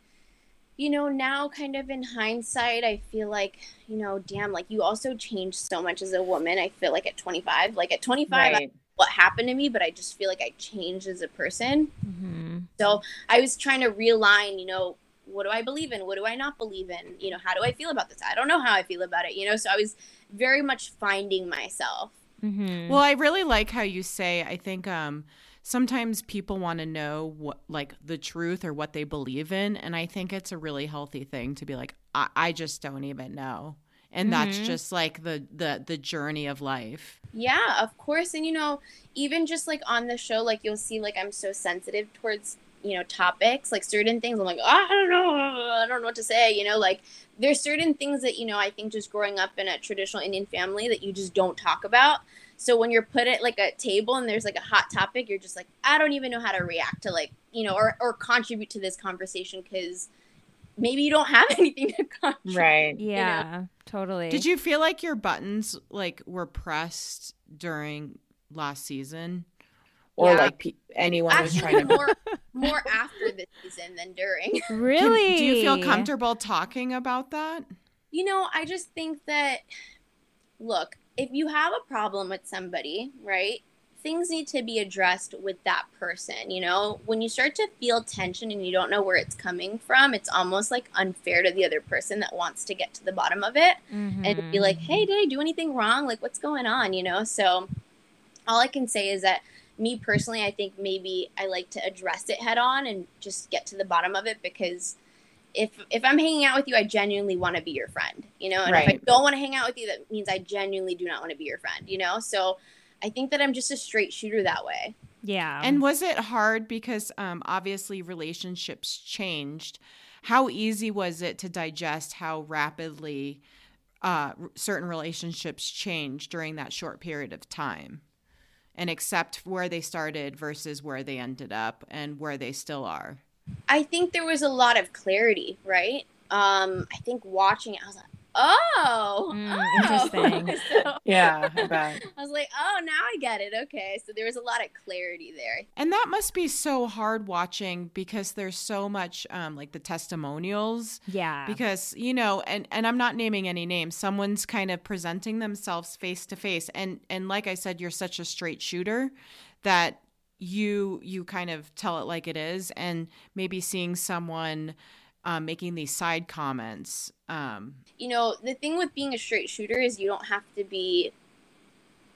you know, now kind of in hindsight, I feel like, you know, damn, like you also changed so much as a woman. I feel like at 25, like at 25, I- right. What happened to me, but I just feel like I changed as a person. Mhm. So I was trying to realign, you know, what do I believe in? What do I not believe in? You know, how do I feel about this? I don't know how I feel about it, you know? So I was very much finding myself. Mhm. Well, I really like how you say. I think um, sometimes people want to know what, like, the truth or what they believe in, and I think it's a really healthy thing to be like, I, I just don't even know, and that's Mhm. just like the the the journey of life. Yeah, of course. And you know, even just like on the show, like you'll see, like I'm so sensitive towards you know topics like certain things i'm like oh, i don't know i don't know what to say you know like there's certain things that you know i think just growing up in a traditional indian family that you just don't talk about so when you're put at like a table and there's like a hot topic you're just like i don't even know how to react to like you know or, or contribute to this conversation because maybe you don't have *laughs* anything to contribute Right. Yeah, you know? totally. Did you feel like your buttons like were pressed during last season? Or Yeah. like pe- anyone was trying to. more more after the season than during *laughs* Can- really? do you feel comfortable talking about that? You know, I just think that, look, if you have a problem with somebody, right, things need to be addressed with that person. You know, when you start to feel tension and you don't know where it's coming from, it's almost like unfair to the other person that wants to get to the bottom of it and be Mm-hmm. like, hey, did I do anything wrong? Like, what's going on? You know, so all I can say is that me personally, I think maybe I like to address it head on and just get to the bottom of it because if if I'm hanging out with you, I genuinely want to be your friend, you know. And if I don't want to hang out with you, that means I genuinely do not want to be your friend, you know. So I think that I'm just a straight shooter that way. yeah. And was it hard because um, obviously relationships changed? How easy was it to digest how rapidly uh, r- certain relationships changed during that short period of time and accept where they started versus where they ended up and where they still are? I think there was a lot of clarity, right? Um, I think watching it, I was like, oh, Mm, oh. *laughs* interesting. *laughs* so Yeah, I. *laughs* I was like, oh, now I get it. Okay, so there was a lot of clarity there. And that must be so hard watching because there's so much um, like the testimonials yeah. because you know and and i'm not naming any names someone's kind of presenting themselves face to face and and like i said you're such a straight shooter that you you kind of tell it like it is and maybe seeing someone um, making these side comments um, you know, the thing with being a straight shooter is you don't have to be,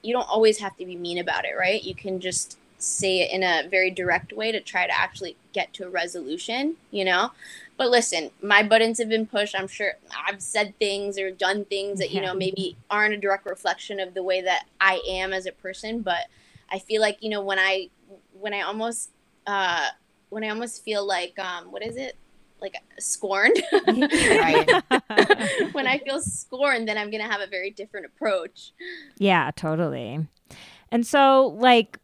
you don't always have to be mean about it, right? You can just say it in a very direct way to try to actually get to a resolution, you know? But listen, my buttons have been pushed. I'm sure I've said things or done things that, you know, maybe aren't a direct reflection of the way that I am as a person, but I feel like, you know, when I, when I almost, uh, when I almost feel like, um, what is it? Like scorned. *laughs* *laughs* When I feel scorned, then I'm going to have a very different approach. Yeah, totally. And so, like,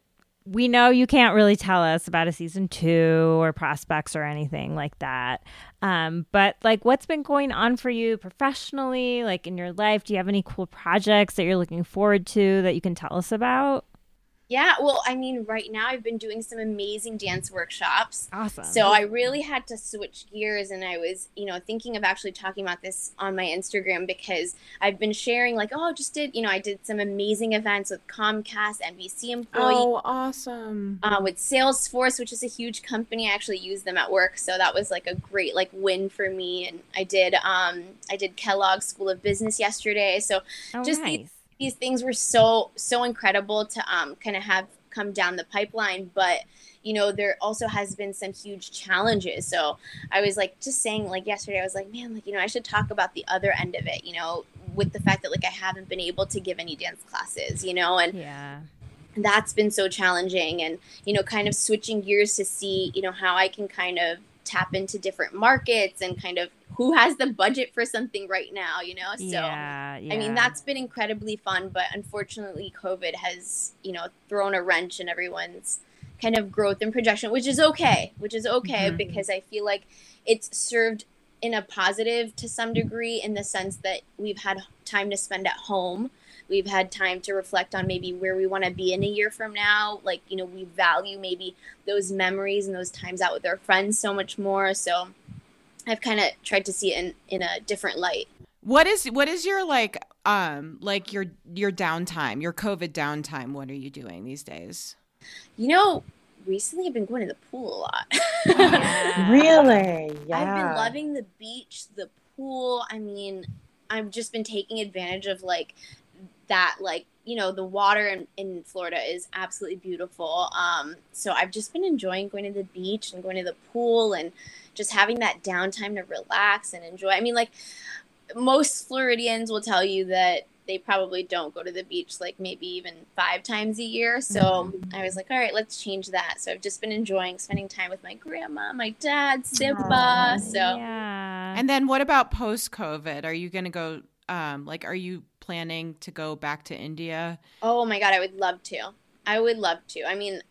we know you can't really tell us about a season two or prospects or anything like that. Um, but, like, what's been going on for you professionally, like in your life? Do you have any cool projects that you're looking forward to that you can tell us about? Yeah, well, I mean, right now I've been doing some amazing dance workshops. Awesome. So I really had to switch gears and I was, you know, thinking of actually talking about this on my Instagram because I've been sharing like, oh, just did, you know, I did some amazing events with Comcast, NBC employees, Oh, awesome. uh, with Salesforce, which is a huge company. I actually use them at work, so that was like a great like win for me. And I did um I did Kellogg School of Business yesterday, so oh, just nice. these things were so so incredible to um kind of have come down the pipeline, but you know there also has been some huge challenges. So I was like just saying like yesterday, I was like, man, like you know I should talk about the other end of it. You know, with the fact that like I haven't been able to give any dance classes. You know, and yeah. that's been so challenging and you know kind of switching gears to see you know how i can kind of tap into different markets and kind of who has the budget for something right now you know so yeah, yeah. i mean that's been incredibly fun but unfortunately covid has you know thrown a wrench in everyone's kind of growth and projection which is okay which is okay Mhm. because i feel like it's served in a positive to some degree in the sense that we've had time to spend at home we've had time to reflect on maybe where we want to be in a year from now like you know we value maybe those memories and those times out with our friends so much more so i've kind of tried to see it in in a different light what is what is your like um like your your downtime your covid downtime what are you doing these days you know recently i've been going to the pool a lot Yeah. *laughs* *laughs* Really? Yeah. I've been loving the beach, the pool. I mean, I've just been taking advantage of like that, like, you know, the water in, in Florida is absolutely beautiful. Um, so I've just been enjoying going to the beach and going to the pool and just having that downtime to relax and enjoy. I mean, like, most Floridians will tell you that they probably don't go to the beach like maybe even five times a year. So Mm-hmm. I was like, all right, let's change that. So I've just been enjoying spending time with my grandma, my dad, Simba. Aw. So yeah. And then what about post COVID? Are you going to go um like are you planning to go back to India? Oh my god, I would love to. I would love to. I mean,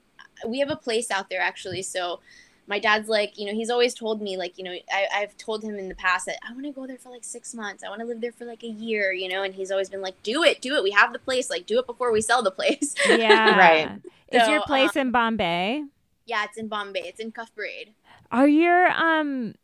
we have a place out there actually, so my dad's like, you know, he's always told me like, you know, I, I've told him in the past that I want to go there for like six months. I want to live there for like a year, you know, and he's always been like, do it, do it. We have the place, like, do it before we sell the place. *laughs* yeah. Right. Is So, your place in Bombay? yeah, it's in Bombay. It's in Cuff Parade. Are your um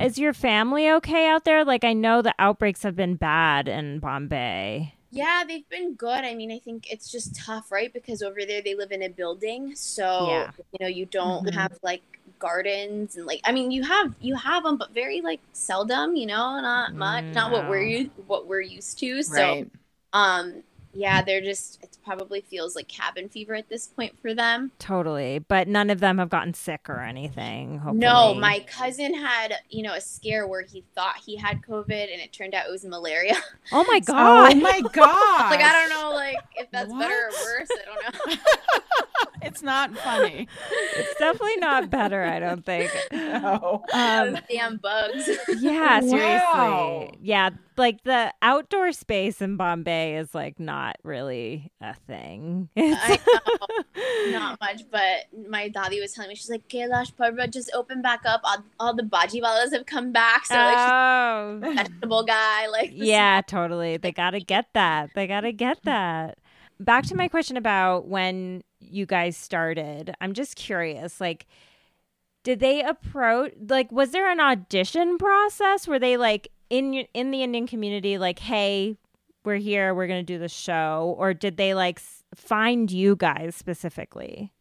is your family okay out there? Like I know the outbreaks have been bad in Bombay. Yeah, they've been good. I mean, I think it's just tough, right? Because over there they live in a building, so Yeah. you know you don't Mhm. have like gardens and like I mean you have you have them, but very like seldom, you know, not much, not what we're No. what we're used to. So Right. um, yeah, they're just it probably feels like cabin fever at this point for them. Totally. But none of them have gotten sick or anything. Hopefully. No, my cousin had you know a scare where he thought he had COVID and it turned out it was malaria. Oh my *laughs* god. Oh my god. *laughs* like I don't know, like if that's better or worse. I don't know. *laughs* it's not funny. it's definitely not better, I don't think. No. Um damn bugs. yeah, seriously. Wow. Yeah, like the outdoor space in Bombay is like not really a thing. *laughs* Not much, but my daddy was telling me she's like Kailash Parbat just opened back up. All, all the bhajiwalas have come back, so like oh. she's a vegetable guy. Like yeah, totally. They got to get that. They got to get that. Back to my question about when you guys started. I'm just curious like did they approach like was there an audition process were they like in in the Indian community like hey, we're here, we're going to do the show or did they like s- find you guys specifically?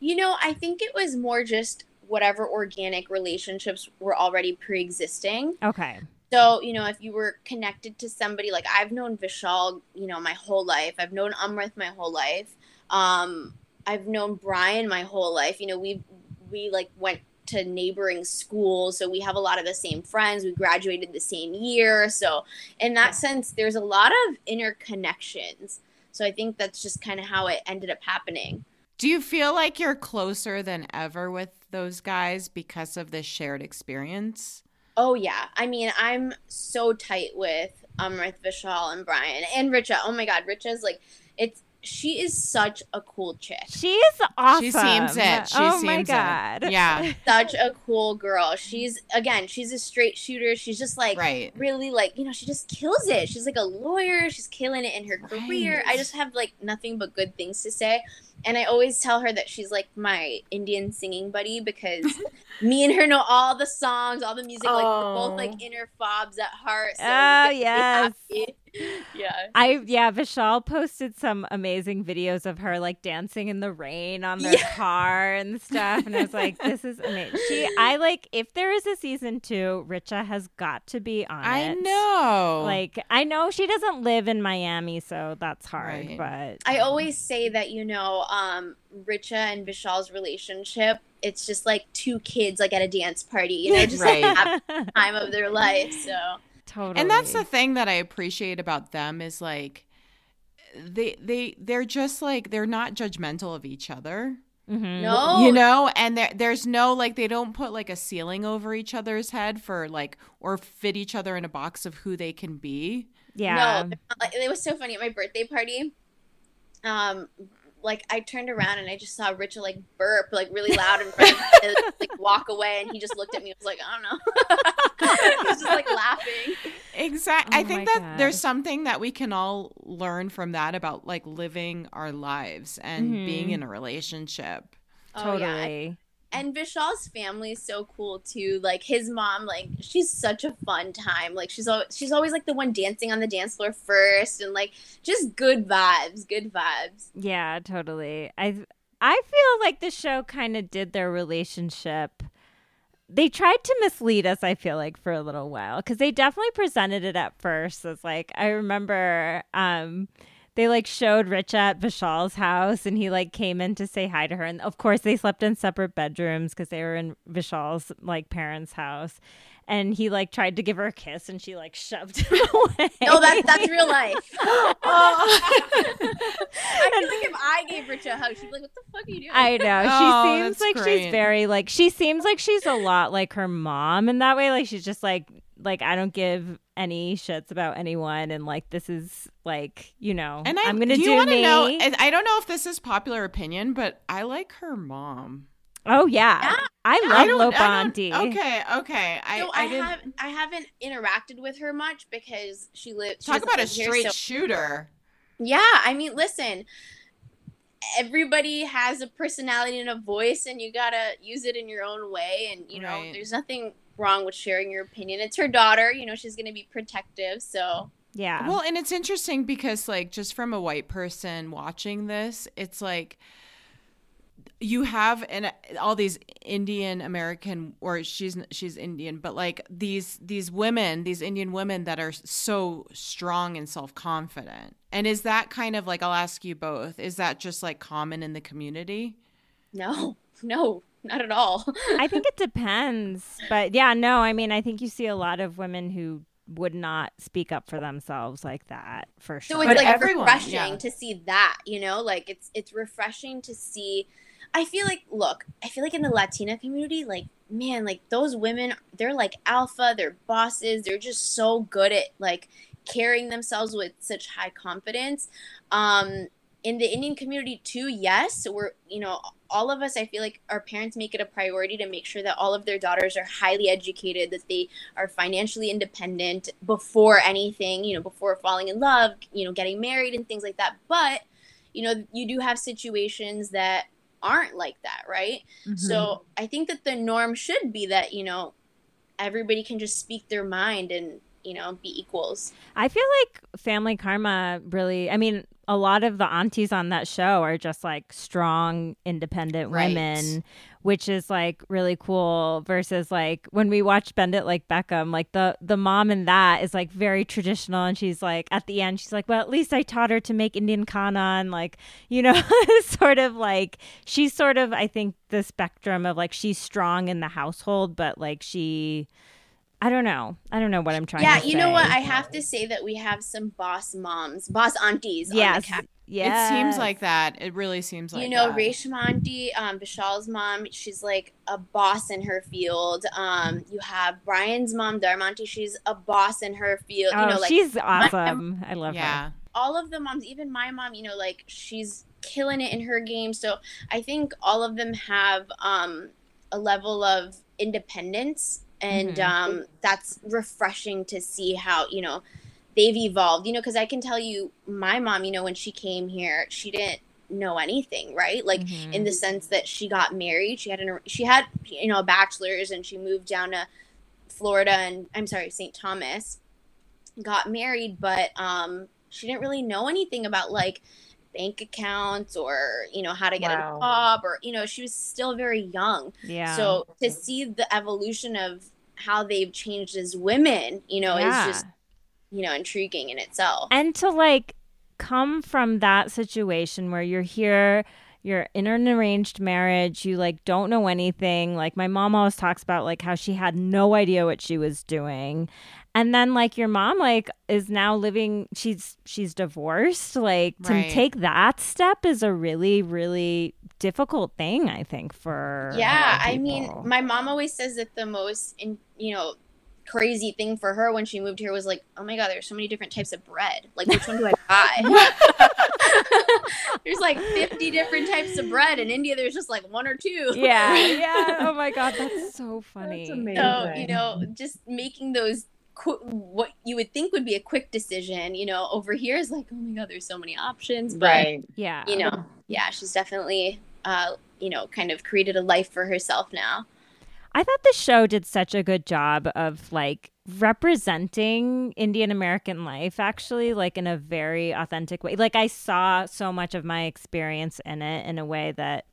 You know, I think it was more just whatever organic relationships were already pre-existing. Okay. So, you know, if you were connected to somebody like I've known Vishal, you know, my whole life. I've known Amrit my whole life. Um, I've known Brian my whole life. You know, we we like went to neighboring schools, so we have a lot of the same friends. We graduated the same year, so in that sense, there's a lot of interconnections. So I think that's just kind of how it ended up happening. Do you feel like you're closer than ever with those guys because of this shared experience? Oh yeah, I mean, I'm so tight with Amrit Vishal and Brian and Richa. Oh my God, Richa's like, it's she is such a cool chick, She is awesome. She seems it. She oh my seems it. god. Yeah. *laughs* such a cool girl. She's again, she's a straight shooter. She's just like Right. really like you know, she just kills it. She's like a lawyer. She's killing it in her career. Right. I just have like nothing but good things to say. And I always tell her that she's like my Indian singing buddy because *laughs* me and her know all the songs, all the music. Like we're both Oh. like inner fobs at heart. So Oh, we get to be yes. *laughs* Yeah. I yeah, Vishal posted some amazing videos of her like dancing in the rain on their Yeah. car and *laughs* stuff, and I was like, "This is amazing." She, I like if there is a season two, Richa has got to be on I it. know. Like I know she doesn't live in Miami, so that's hard. Right. But I um always say that you know, um, Richa and Vishal's relationship. It's just like two kids like at a dance party, you know, just Right. like have the time of their life. So totally. And that's the thing that I appreciate about them is like they they they're just like they're not judgmental of each other. Mhm. no, You know, and there there's no like they don't put like a ceiling over each other's head for like or fit each other in a box of who they can be. Yeah. no. not- Like, it was so funny at my birthday party. Um, like I turned around and I just saw Richa like burp like really loud in front of me, and, *laughs* like walk away, and he just looked at me. and was like, I don't know. *laughs* *laughs* he was just like laughing. Exactly. Oh I think that God. there's something that we can all learn from that about like living our lives and Mhm. being in a relationship. Oh, yeah. And Vishal's family is so cool too. Like his mom, like she's such a fun time. Like she's always she's always like the one dancing on the dance floor first, and like just good vibes, good vibes. Yeah, totally. I I feel like the show kind of did their relationship. They tried to mislead us, I feel like, for a little while because they definitely presented it at first as like I remember um they like showed Rich at Vishal's house and he like came in to say hi to her and of course they slept in separate bedrooms because they were in Vishal's like parents' house. and he like tried to give her a kiss and she like shoved him *laughs* away. No, that that's real life. *laughs* Oh. I feel like if I gave Rich a hug, she'd be like, "What the fuck are you doing?" I know. She Oh, seems like great. she's very like she seems like she's a lot like her mom in that way. Like she's just like like I don't give any shits about anyone and like this is like, you know, And I, am gonna do do, you wanna me. know? I don't know if this is popular opinion, but I like her mom. oh yeah. Yeah. I I love don't- I don't- Okay, okay. I, no, I, I, have I haven't interacted with her much because she lives. talk about a straight shooter. Yeah, I mean, listen, everybody has a personality and a voice, and you gotta use it in your own way. And you know, Right. there's nothing wrong with sharing your opinion. It's her daughter. You know, she's gonna be protective. So Yeah. Well, and it's interesting because, like, just from a white person watching this, it's like you have and all these Indian American, or she's she's Indian, but like these these women, these Indian women that are so strong and self confident. And is that kind of like I'll ask you both? Is that just like common in the community? no, *laughs* no, not at all. I think it *laughs* depends. But yeah, no, I mean I think you see a lot of women who would not speak up for themselves like that for sure. So it's But like everyone, refreshing yeah. to see that, you know, like it's it's refreshing to see. I feel like look, I feel like in the Latina community, like man, like those women, they're like alpha, they're bosses, they're just so good at like carrying themselves with such high confidence. Um in the Indian community too, yes, we're you know, all of us I feel like our parents make it a priority to make sure that all of their daughters are highly educated, that they are financially independent before anything, you know, before falling in love, you know, getting married and things like that. But, you know, you do have situations that aren't like that, right? Mm-hmm. So I think that the norm should be that, you know, everybody can just speak their mind and, you know, be equals. I feel like Family Karma really, I mean, a lot of the aunties on that show are just like strong, independent Right. women, which is like really cool versus like when we watch Bend It Like Beckham, like the, the mom in that is like very traditional. And she's like, at the end, she's like, well, at least I taught her to make Indian khana. And like, you know, *laughs* sort of like, she's sort of, I think, the spectrum of like, she's strong in the household, but like she, I don't know. I don't know what I'm trying Yeah, to you know what? I have to say that we have some boss moms, boss aunties on Yes. the cast. Yes. It seems like that. It really seems like you know, that. Reshma auntie, um, Vishal's mom, she's like a boss in her field. Um, you have Brian's mom, Dharma auntie, she's a boss in her field. Oh, you know, like she's awesome. I love her. yeah. all of the moms, even my mom, you know, like she's killing it in her game. So I think all of them have um, a level of independence, and Mhm. um, that's refreshing to see how you know they've evolved. You know, because I can tell you, my mom, you know, when she came here, she didn't know anything, right? Like Mhm. in the sense that she got married, she had an she had you know a bachelor's, and she moved down to Florida and I'm sorry, St. Thomas, got married, but um, she didn't really know anything about like bank accounts or you know how to get Wow. a job or you know she was still very young. yeah. So to see the evolution of how they've changed as women, you know, yeah. is just you know intriguing in itself. and to like come from that situation where you're here you're in an arranged marriage you like don't know anything like my mom always talks about like how she had no idea what she was doing and then like your mom like is now living she's she's divorced. Like to Right. take that step is a really really difficult thing i think for yeah i mean my mom always says that the most in you know crazy thing for her when she moved here was like oh my god there's so many different types of bread. Like which one do i *laughs* buy? *laughs* There's like 50 different types of bread. In india there's just like one or two. Yeah yeah. *laughs* Oh my god that's so funny That's amazing. so you know just making those qu- what you would think would be a quick decision you know over here is like oh my god there's so many options but Right. yeah you know yeah she's definitely uh you know kind of created a life for herself now I thought the show did such a good job of like representing Indian American life actually like in a very authentic way. Like I saw so much of my experience in it in a way that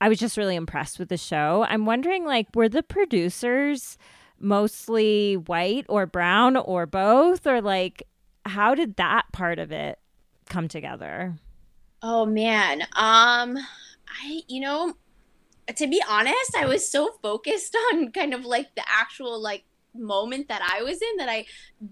I was just really impressed with the show. I'm wondering like were the producers mostly white or brown or both or like how did that part of it come together? Oh man. Um I you know to be honest, I was so focused *laughs* on kind of like the actual like moment that I was in that I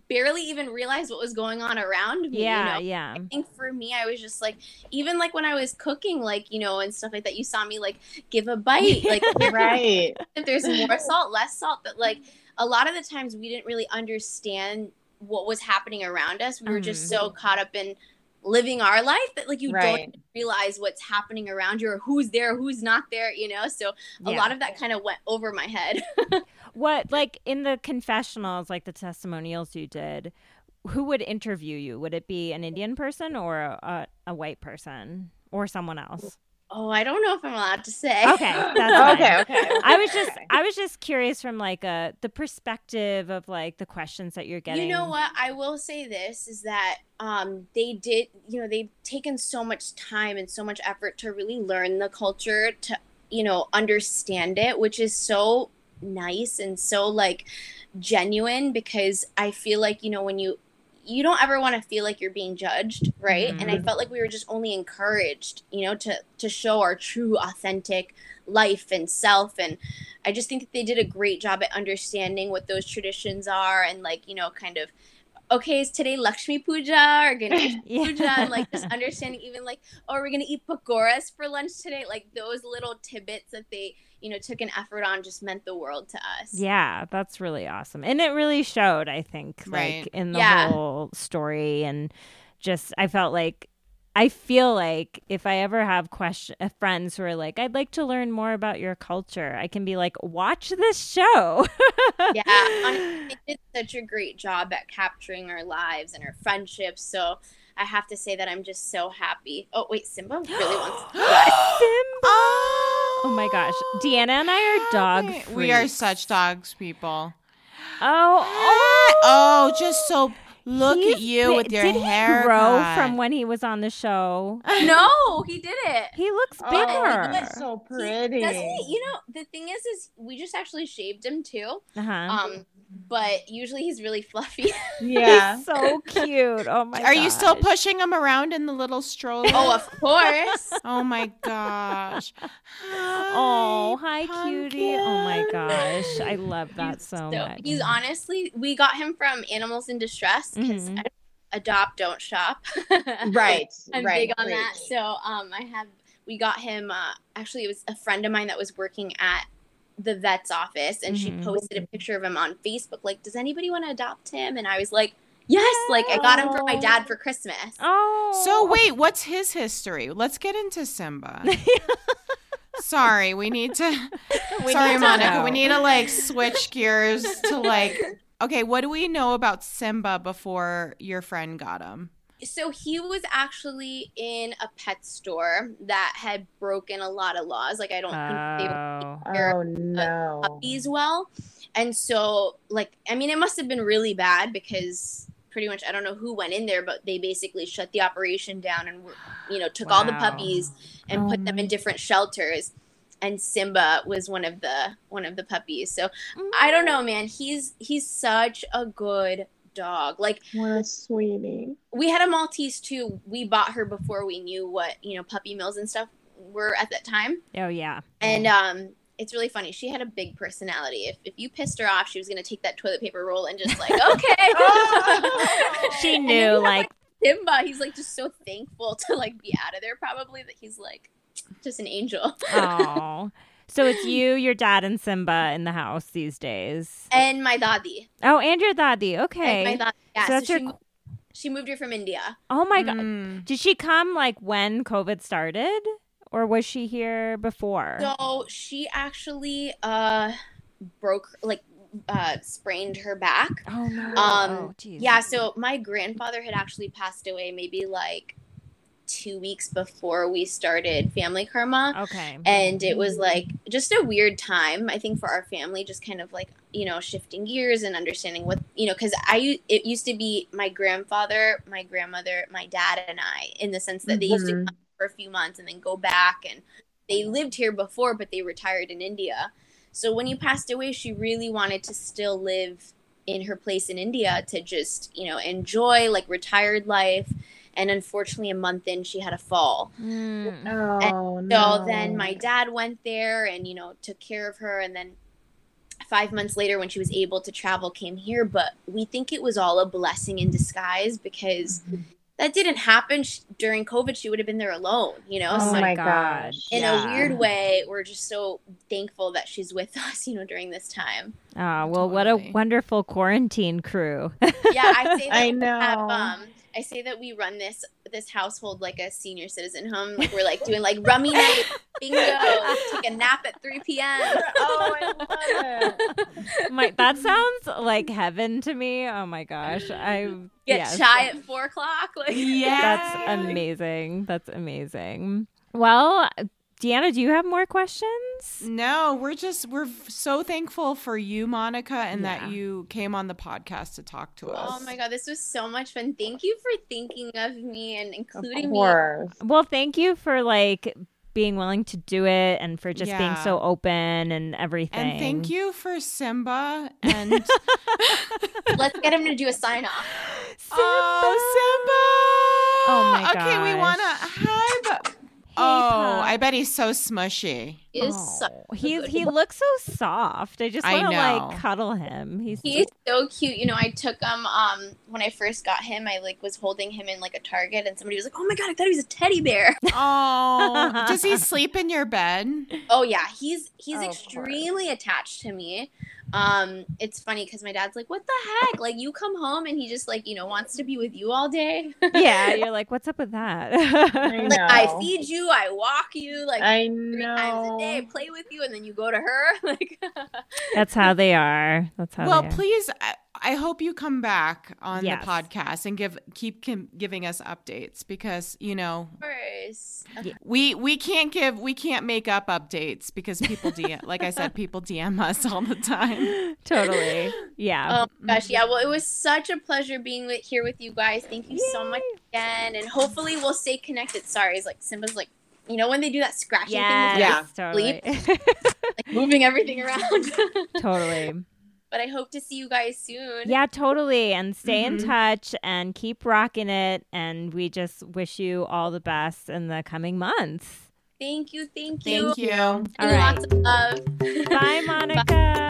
barely even realized what was going on around me. Yeah, you know? yeah. I think for me, I was just like, even like when I was cooking, like, you know, and stuff like that, you saw me like give a bite. Like, *laughs* *laughs* Right. if there's more salt, less salt. But like a lot of the times we didn't really understand what was happening around us. We were just Mhm. so caught up in living our life that like you Right. don't realize what's happening around you or who's there, who's not there, you know? So a Yeah. lot of that kind of went over my head. *laughs* What like in the confessionals, like the testimonials you did, who would interview you? Would it be an Indian person or a, a white person or someone else? Oh, I don't know if I'm allowed to say. Okay, that's *laughs* fine. Okay, okay. I was just okay. I was just curious from like a the perspective of like the questions that you're getting. You know what? I will say this is that um, they did, you know, they've taken so much time and so much effort to really learn the culture, to, you know, understand it, which is so nice and so like genuine because I feel like, you know, when you, you don't ever want to feel like you're being judged, right? And I Mhm. felt like we were just only encouraged, you know, to to show our true, authentic life and self. And I just think that they did a great job at understanding what those traditions are and like, you know, kind of okay, is today Lakshmi Puja or Ganesh *laughs* Yeah. Puja? And like just understanding even like, oh, are we gonna eat pakoras for lunch today? Like those little tidbits that they, you know, took an effort on just meant the world to us. Yeah, that's really awesome. And it really showed, I think, Right. like in the Yeah. whole story and just I felt like I feel like if I ever have question uh, friends who are like, I'd like to learn more about your culture, I can be like, watch this show. *laughs* yeah, honestly, they did such a great job at capturing our lives and our friendships. So I have to say that I'm just so happy. Oh wait, Simba *gasps* really wants to die. Simba. Oh, Oh my gosh. Deanna and I are dog Okay. We are such dogs people. Oh, oh. *gasps* Oh, just so look He's at you bi- with your Did he hair. grow from when he was on the show? *laughs* No, he did it. He looks Oh, bigger. he's so He- pretty. doesn't he? You know, the thing is, is we just actually shaved him too. uh-huh. Um, but usually he's really *laughs* fluffy. yeah. He's so cute. Oh my gosh. Are you still pushing him around in the little stroller? oh, of course. *laughs* Oh my gosh. *gasps* Oh, hi, cutie. Oh my gosh. I love that He's so, much. He's honestly, we got him from Animals in Distress because Mhm. adopt, don't shop. *laughs* Right. I'm right. big on great. that. So um, I have we got him. Uh, actually, it was a friend of mine that was working at the vet's office, and Mhm. she posted a picture of him on Facebook. Like, does anybody want to adopt him? And I was like, yes. Like, I got him for my dad for Christmas. Oh. So wait, what's his history? Let's get into Simba. *laughs* Sorry, we need to. *laughs* We sorry, need to Monica. know. We need to like switch gears to like. *laughs* Okay, what do we know about Simba before your friend got him? So he was actually in a pet store that had broken a lot of laws. Like, I don't think they Oh. Oh no. puppies well. And so, like, I mean, it must have been really bad because pretty much I don't know who went in there, but they basically shut the operation down and you know took all the puppies and Oh put them in oh. different shelters. And Simba was one of the one of the puppies. So mm. I don't know, man. He's he's such a good dog. Like What a sweetie. we had a Maltese too. We bought her before we knew what you know puppy mills and stuff were at that time. Oh yeah. And um, it's really funny. She had a big personality. If, if you pissed her off, she was gonna take that toilet paper roll and just like, *laughs* okay. *laughs* *laughs* She And then knew you like Simba. He's like just so thankful to like be out of there. Probably that he's like just an angel. oh. So it's you, your dad, and Simba in the house these days. and my dadi. Oh, and your daddy. Okay. And my dadi. Yeah, So so, that's she, your- mo- she moved here from India. oh my god. Mm. Did she come like when COVID started, or was she here before? So she actually uh broke like uh sprained her back. oh no. Um, oh, geez. Yeah, so my grandfather had actually passed away maybe like two weeks before we started Family Karma. Okay. And it was like just a weird time, I think, for our family, just kind of like, you know, shifting gears and understanding what, you know, because I, it used to be my grandfather, my grandmother, my dad, and I, in the sense that they used to Mhm. come for a few months and then go back. And they lived here before, but they retired in India. So when you passed away, she really wanted to still live in her place in India to just, you know, enjoy like retired life. And unfortunately, a month in, she had a fall. Mm. Oh So no. then my dad went there and, you know, took care of her. And then five months later, when she was able to travel, came here. But we think it was all a blessing in disguise because that didn't happen Sh- during COVID. She would have been there alone, you know. Oh so my gosh. in Yeah. a weird way, we're just so thankful that she's with *laughs* us, you know, during this time. Oh, well, what a wonderful quarantine crew. *laughs* Yeah, I say that I we know. have, um, I say that we run this this household like a senior citizen home. Like we're like doing like rummy night, bingo, take a nap at three p.m. *laughs* oh, I love it. *laughs* my, that sounds like heaven to me. Oh my gosh. I Get yes. chai at four o'clock. Like Yeah. That's amazing. That's amazing. Well, Deanna, do you have more questions? No, we're just we're f- so thankful for you, Monica, and Yeah. that you came on the podcast to talk to oh us. Oh my god, this was so much fun. Thank you for thinking of me and Of including me. Well, thank you for like being willing to do it and for just being so open and everything. And thank you for Simba and *laughs* Let's get him to do a sign off. oh Simba. Oh my god. Okay, we want to hi. But, oh, pup. I bet he's so smushy. He is Oh, such a he's he boy. looks so soft. I just want to like cuddle him. He's He's so cute. You know, I took him um when I first got him. I like was holding him in like a Target, and somebody was like, "Oh my god, I thought he was a teddy bear." *laughs* Oh, *laughs* does he sleep in your bed? oh yeah, he's he's Oh, extremely attached to me. Um, it's funny because my dad's like, "What the heck? Like you come home and he just like you know wants to be with you all day." *laughs* yeah. You're like, what's up with that? I *laughs* like I feed you, I walk you, like I three times a day, know. play with you, and then you go to her. *laughs* like, That's how they are. That's how. Well, they are. please, I, I hope you come back on Yes. the podcast and give keep kim- giving us updates because you know of course. we we can't give we can't make up updates because people DM *laughs* like I said people DM us all the time. *laughs* totally. Yeah. Oh my gosh, mm-hmm. yeah. Well, it was such a pleasure being with, here with you guys. Thank you so much again, and hopefully we'll stay connected. Sorry, it's like Simba's like, you know, when they do that scratching yes, thing, Yeah. Totally. *laughs* like moving everything around. totally. But I hope to see you guys soon. Yeah, totally. And stay in Mhm. touch and keep rocking it. And we just wish you all the best in the coming months. Thank you. Thank you. Thank you. All And right. Lots of love. Bye, *laughs* Monica.